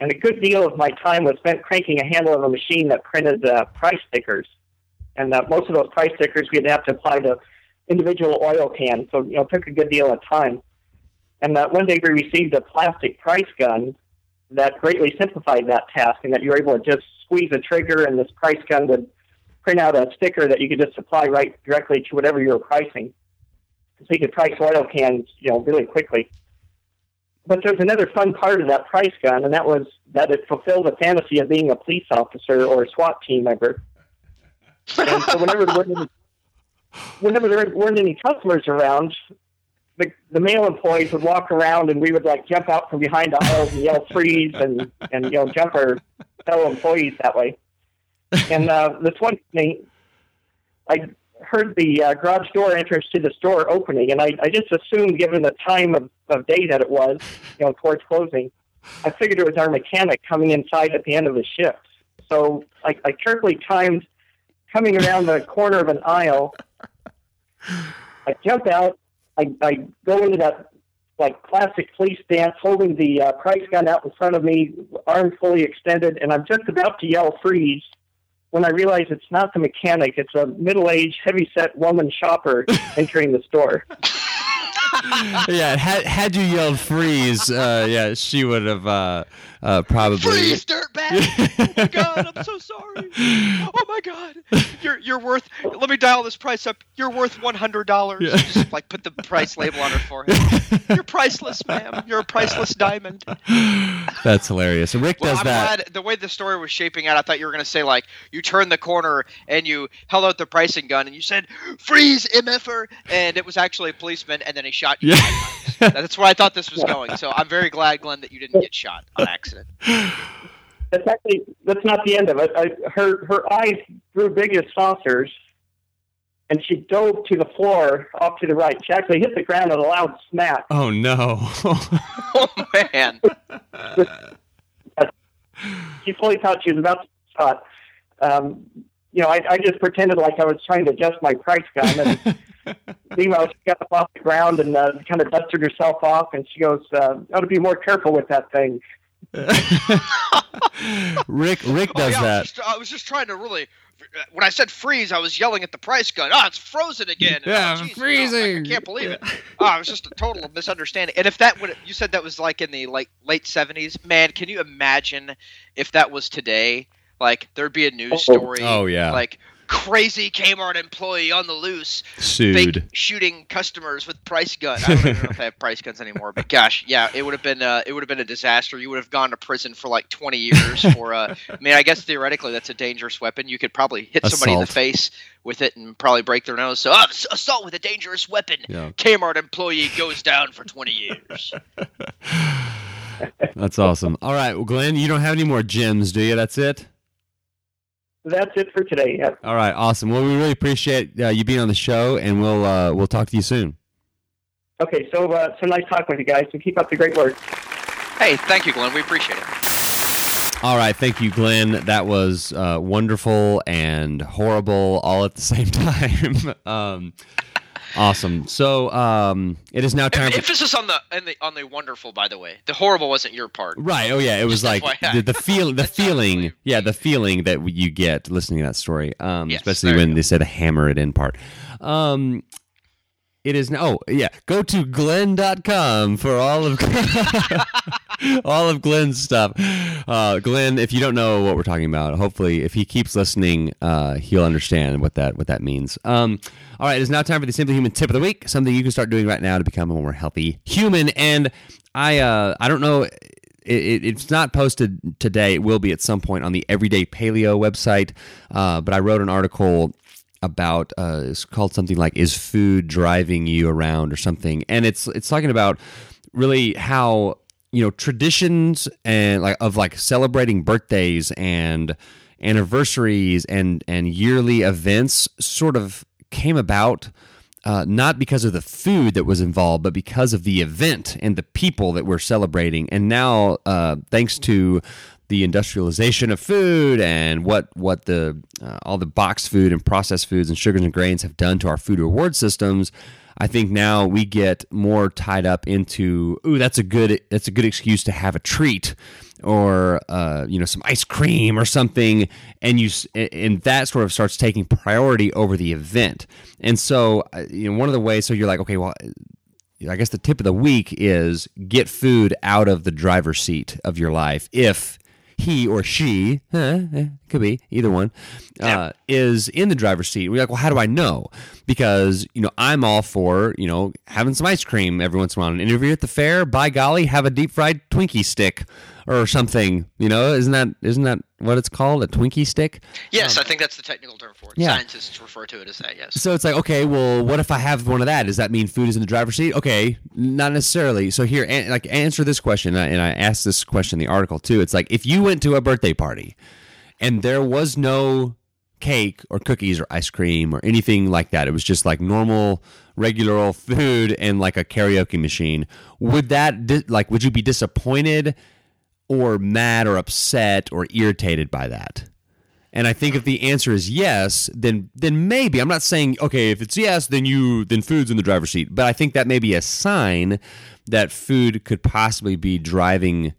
And a good deal of my time was spent cranking a handle of a machine that printed uh, price stickers. And uh, most of those price stickers we'd have to apply to individual oil cans, so you know, it took a good deal of time. And uh, one day we received a plastic price gun that greatly simplified that task and that you were able to just squeeze a trigger and this price gun would print out a sticker that you could just apply right directly to whatever you were pricing. So you could price oil cans, you know, really quickly. But there's another fun part of that price gun, and that was that it fulfilled the fantasy of being a police officer or a SWAT team member. And so whenever there whenever there weren't any customers around, the, the male employees would walk around and we would like jump out from behind the aisles and yell freeze and, and you know jump our fellow employees that way. And uh, this one thing, I heard the uh, garage door entrance to the store opening, and I, I just assumed, given the time of, of day that it was, you know, towards closing, I figured it was our mechanic coming inside at the end of the shift. So I, I carefully timed coming around the corner of an aisle. I jump out. I, I go into that like classic police stance, holding the uh, price gun out in front of me, arm fully extended, and I'm just about to yell freeze when I realize it's not the mechanic; it's a middle-aged, heavy-set woman shopper entering the store. yeah. Had had you yelled freeze, uh, yeah, she would have uh, uh, probably. Freeze, dirtbag! oh my god, I'm so sorry. Oh my god, you're you're worth. Let me dial this price up. You're worth one hundred dollars. Yeah. Just like put the price label on her forehead. You're priceless, ma'am. You're a priceless diamond. That's hilarious. So Rick Well, does I'm that. glad the way the story was shaping out. I thought you were going to say like you turned the corner and you held out the pricing gun and you said "freeze, mf'er," and it was actually a policeman, and then he shot you. Yeah. That's where I thought this was going. So I'm very glad, Glen, that you didn't get shot on accident. That's actually that's not the end of it. I, her her eyes grew big as saucers, and she dove to the floor off to the right. She actually hit the ground with a loud smack. Oh no. Oh man. She fully thought she was about to be shot. Um, you know, I, I just pretended like I was trying to adjust my price gun, and meanwhile she got up off the ground and uh, kind of dusted herself off, and she goes, uh, "Ought to be more careful with that thing." Rick Rick Oh, does yeah, I, was that. just, I was just trying to really. When I said freeze, I was yelling at the price gun. Oh, it's frozen again. And, Yeah, oh, Jesus, freezing. oh, I can't believe it. Oh, it was just a total misunderstanding. And if that would, you said that was like in the like late seventies. Man, can you imagine if that was today? Like there'd be a news oh. story. Oh, yeah. Like crazy Kmart employee on the loose, Sued. shooting customers with price gun. I don't even know if they have price guns anymore, but gosh, yeah, it would have been uh, it would have been a disaster. You would have gone to prison for like 20 years for. Uh, I mean, I guess theoretically that's a dangerous weapon. You could probably hit somebody in the face with it and probably break their nose. So, oh, assault with a dangerous weapon. Yeah. Kmart employee goes down for 20 years. That's awesome. All right, well, Glen, you don't have any more gems, do you? That's it. That's it for today. Yep. All right, awesome. Well, we really appreciate uh, you being on the show, and we'll uh, we'll talk to you soon. Okay, so uh, so nice talking with you guys, So keep up the great work. Hey, thank you, Glen. We appreciate it. All right, thank you, Glen. That was uh, wonderful and horrible all at the same time. um, awesome. So um, it is now time. For- Emphasis on the and the on the wonderful, by the way. The horrible wasn't your part. Right. Oh yeah. It was like the, the feel, the feeling. Yeah, the feeling that you get listening to that story. Um, Yes, especially when they said hammer it in part. Um, it is now. Oh yeah. Go to Glen.com for all of all of Glen's stuff. Uh, Glen, if you don't know what we're talking about, hopefully, if he keeps listening, uh, he'll understand what that what that means. Um, all right, it is now time for the Simply Human Tip of the Week. Something you can start doing right now to become a more healthy human. And I uh, I don't know. It, it's not posted today. It will be at some point on the Everyday Paleo website. Uh, but I wrote an article about uh, it's called something like "Is food driving you around?" or something, and it's it's talking about really how you know traditions and like of like celebrating birthdays and anniversaries and and yearly events sort of came about uh, not because of the food that was involved, but because of the event and the people that we're celebrating. And now, uh, thanks to the industrialization of food and what what the uh, all the boxed food and processed foods and sugars and grains have done to our food reward systems, I think now we get more tied up into ooh that's a good that's a good excuse to have a treat or uh, you know some ice cream or something and you and that sort of starts taking priority over the event. And so uh, you know one of the ways so you're like okay well I guess the tip of the week is get food out of the driver's seat of your life if he or she, eh, eh, could be either one, uh, is in the driver's seat. We're like, well, how do I know? Because you know, I'm all for you know having some ice cream every once in a while. An interview at the fair, by golly, have a deep fried Twinkie stick or something. You know, isn't that isn't that what it's called? A Twinkie stick? Yes, I think that's the technical term for it. Yeah. Scientists refer to it as that. Yes. So it's like, okay, well, what if I have one of that? Does that mean food is in the driver's seat? Okay, not necessarily. So here, an- like, answer this question, and I- and I asked this question in the article too. It's like if you went to a birthday party and there was no cake or cookies or ice cream or anything like that, it was just like normal, regular old food and like a karaoke machine. Would that like would you be disappointed or mad or upset or irritated by that? And I think if the answer is yes, then then maybe I'm not saying okay, if it's yes, then you then food's in the driver's seat. But I think that may be a sign that food could possibly be driving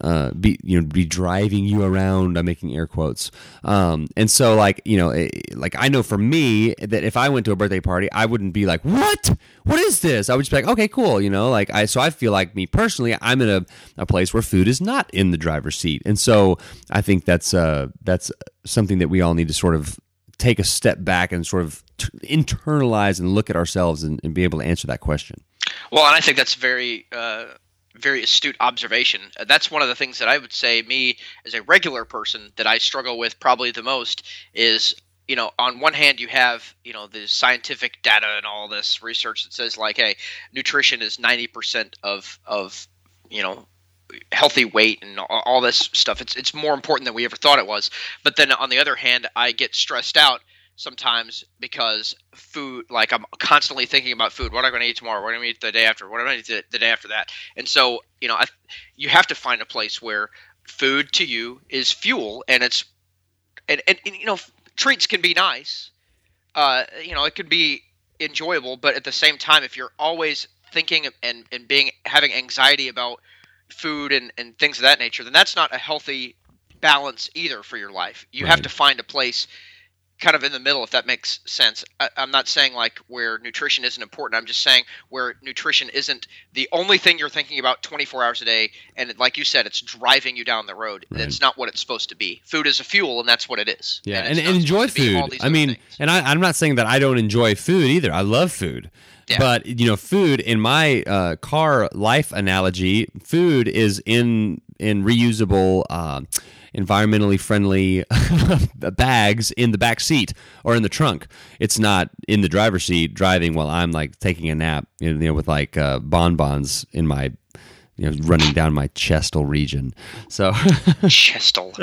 uh, be you know be driving you around. I'm making air quotes. Um, and so like you know eh, like I know for me that if I went to a birthday party, I wouldn't be like what what is this? I would just be like okay cool you know like I so I feel like me personally I'm in a, a place where food is not in the driver's seat, and so I think that's uh that's something that we all need to sort of take a step back and sort of t- internalize and look at ourselves and, and be able to answer that question. Well, and I think that's very, uh, very astute observation. Uh, That's one of the things that I would say, me as a regular person, that I struggle with probably the most is, you know, on one hand, you have, you know, the scientific data and all this research that says, like, hey, nutrition is 90% of, of, you know, healthy weight and all, all this stuff. It's, it's more important than we ever thought it was. But then on the other hand, I get stressed out sometimes because food like i'm constantly thinking about food. What am i going to eat tomorrow? What am i going to eat the day after? What am i going to eat the, the day after that? And so you know I, you have to find a place where food to you is fuel and it's and, and, and you know treats can be nice uh, you know it can be enjoyable but at the same time if you're always thinking and, and being having anxiety about food and, and things of that nature then that's not a healthy balance either for your life. You have to find a place kind of in the middle if that makes sense I, i'm not saying like where nutrition isn't important i'm just saying where nutrition isn't the only thing you're thinking about 24 hours a day and like you said it's driving you down the road Right. that's not what it's supposed to be food is a fuel and that's what it is Yeah, it's and, and, enjoy supposed to be all food. I mean, things. and I, I'm not saying that I don't enjoy food either. I love food. Yeah. But you know, food in my uh, car life analogy, food is in in reusable, uh, environmentally friendly bags in the back seat or in the trunk. It's not in the driver's seat driving while I'm like taking a nap, you know, with like uh, bonbons in my you know running down my chestal region. So Chestal.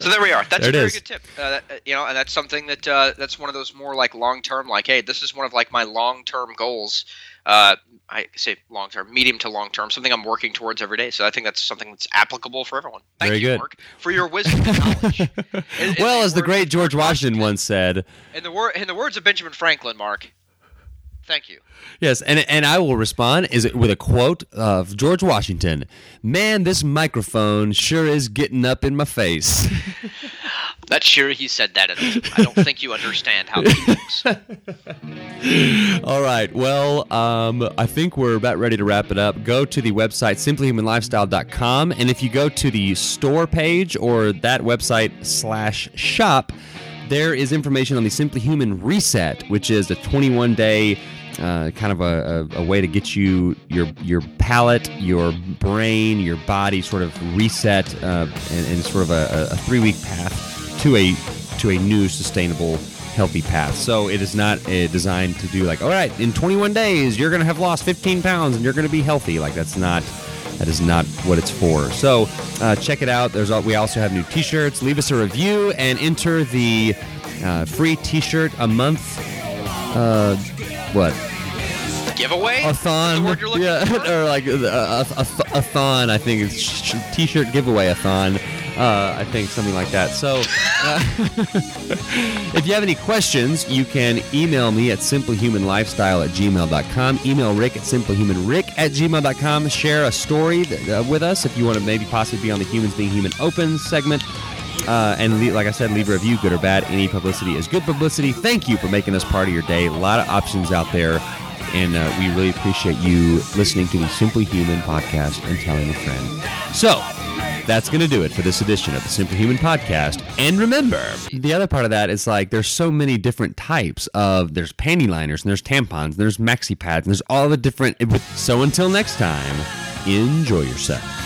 So there we are. That's There a very is. good tip. Uh, uh, you know, and that's something that uh, that's one of those more like long term. Like, hey, this is one of like my long term goals. Uh, I say long term, medium to long term, something I'm working towards every day. So I think that's something that's applicable for everyone. Thank Very you, good. Mark, for your wisdom and knowledge. In- in well, as the words great George Washington once said, in the wor- in the words of Benjamin Franklin, Mark. Thank you. Yes, and and I will respond is it with a quote of George Washington. Man, this microphone sure is getting up in my face. Not sure he said that. I don't think you understand how that works. All right. Well, um, I think we're about ready to wrap it up. Go to the website simplyhumanlifestyle.com, and if you go to the store page or that website slash shop, there is information on the Simply Human Reset, which is a 21 day. Uh, kind of a, a, a way to get you your your palate, your brain, your body sort of reset, uh, and, and sort of a, a three week path to a to a new sustainable healthy path. So it is not uh, designed to do like, all right, in 21 days you're going to have lost 15 pounds and you're going to be healthy. Like that's not that is not what it's for. So uh, check it out. There's al- we also have new T-shirts. Leave us a review and enter the uh, free T-shirt a month. Uh, what? Giveaway. A thon, The word you're looking yeah, or like a, a, a, a thon. I think it's t-shirt giveaway a thon. Uh, I think something like that. So, uh, if you have any questions, you can email me at simplyhumanlifestyle at gmail.com. Email Rick at simplyhumanrick at gmail.com. Share a story uh, with us if you want to maybe possibly be on the Humans Being Human Open segment. Uh, and le- like I said, leave a review, good or bad. Any publicity is good publicity. Thank you for making us part of your day. A lot of options out there. And uh, we really appreciate you listening to the Simply Human podcast and telling a friend. So, that's going to do it for this edition of the Simply Human podcast. And remember, the other part of that is like there's so many different types of there's panty liners and there's tampons, and there's maxi pads, and there's all the different. So until next time, enjoy yourself.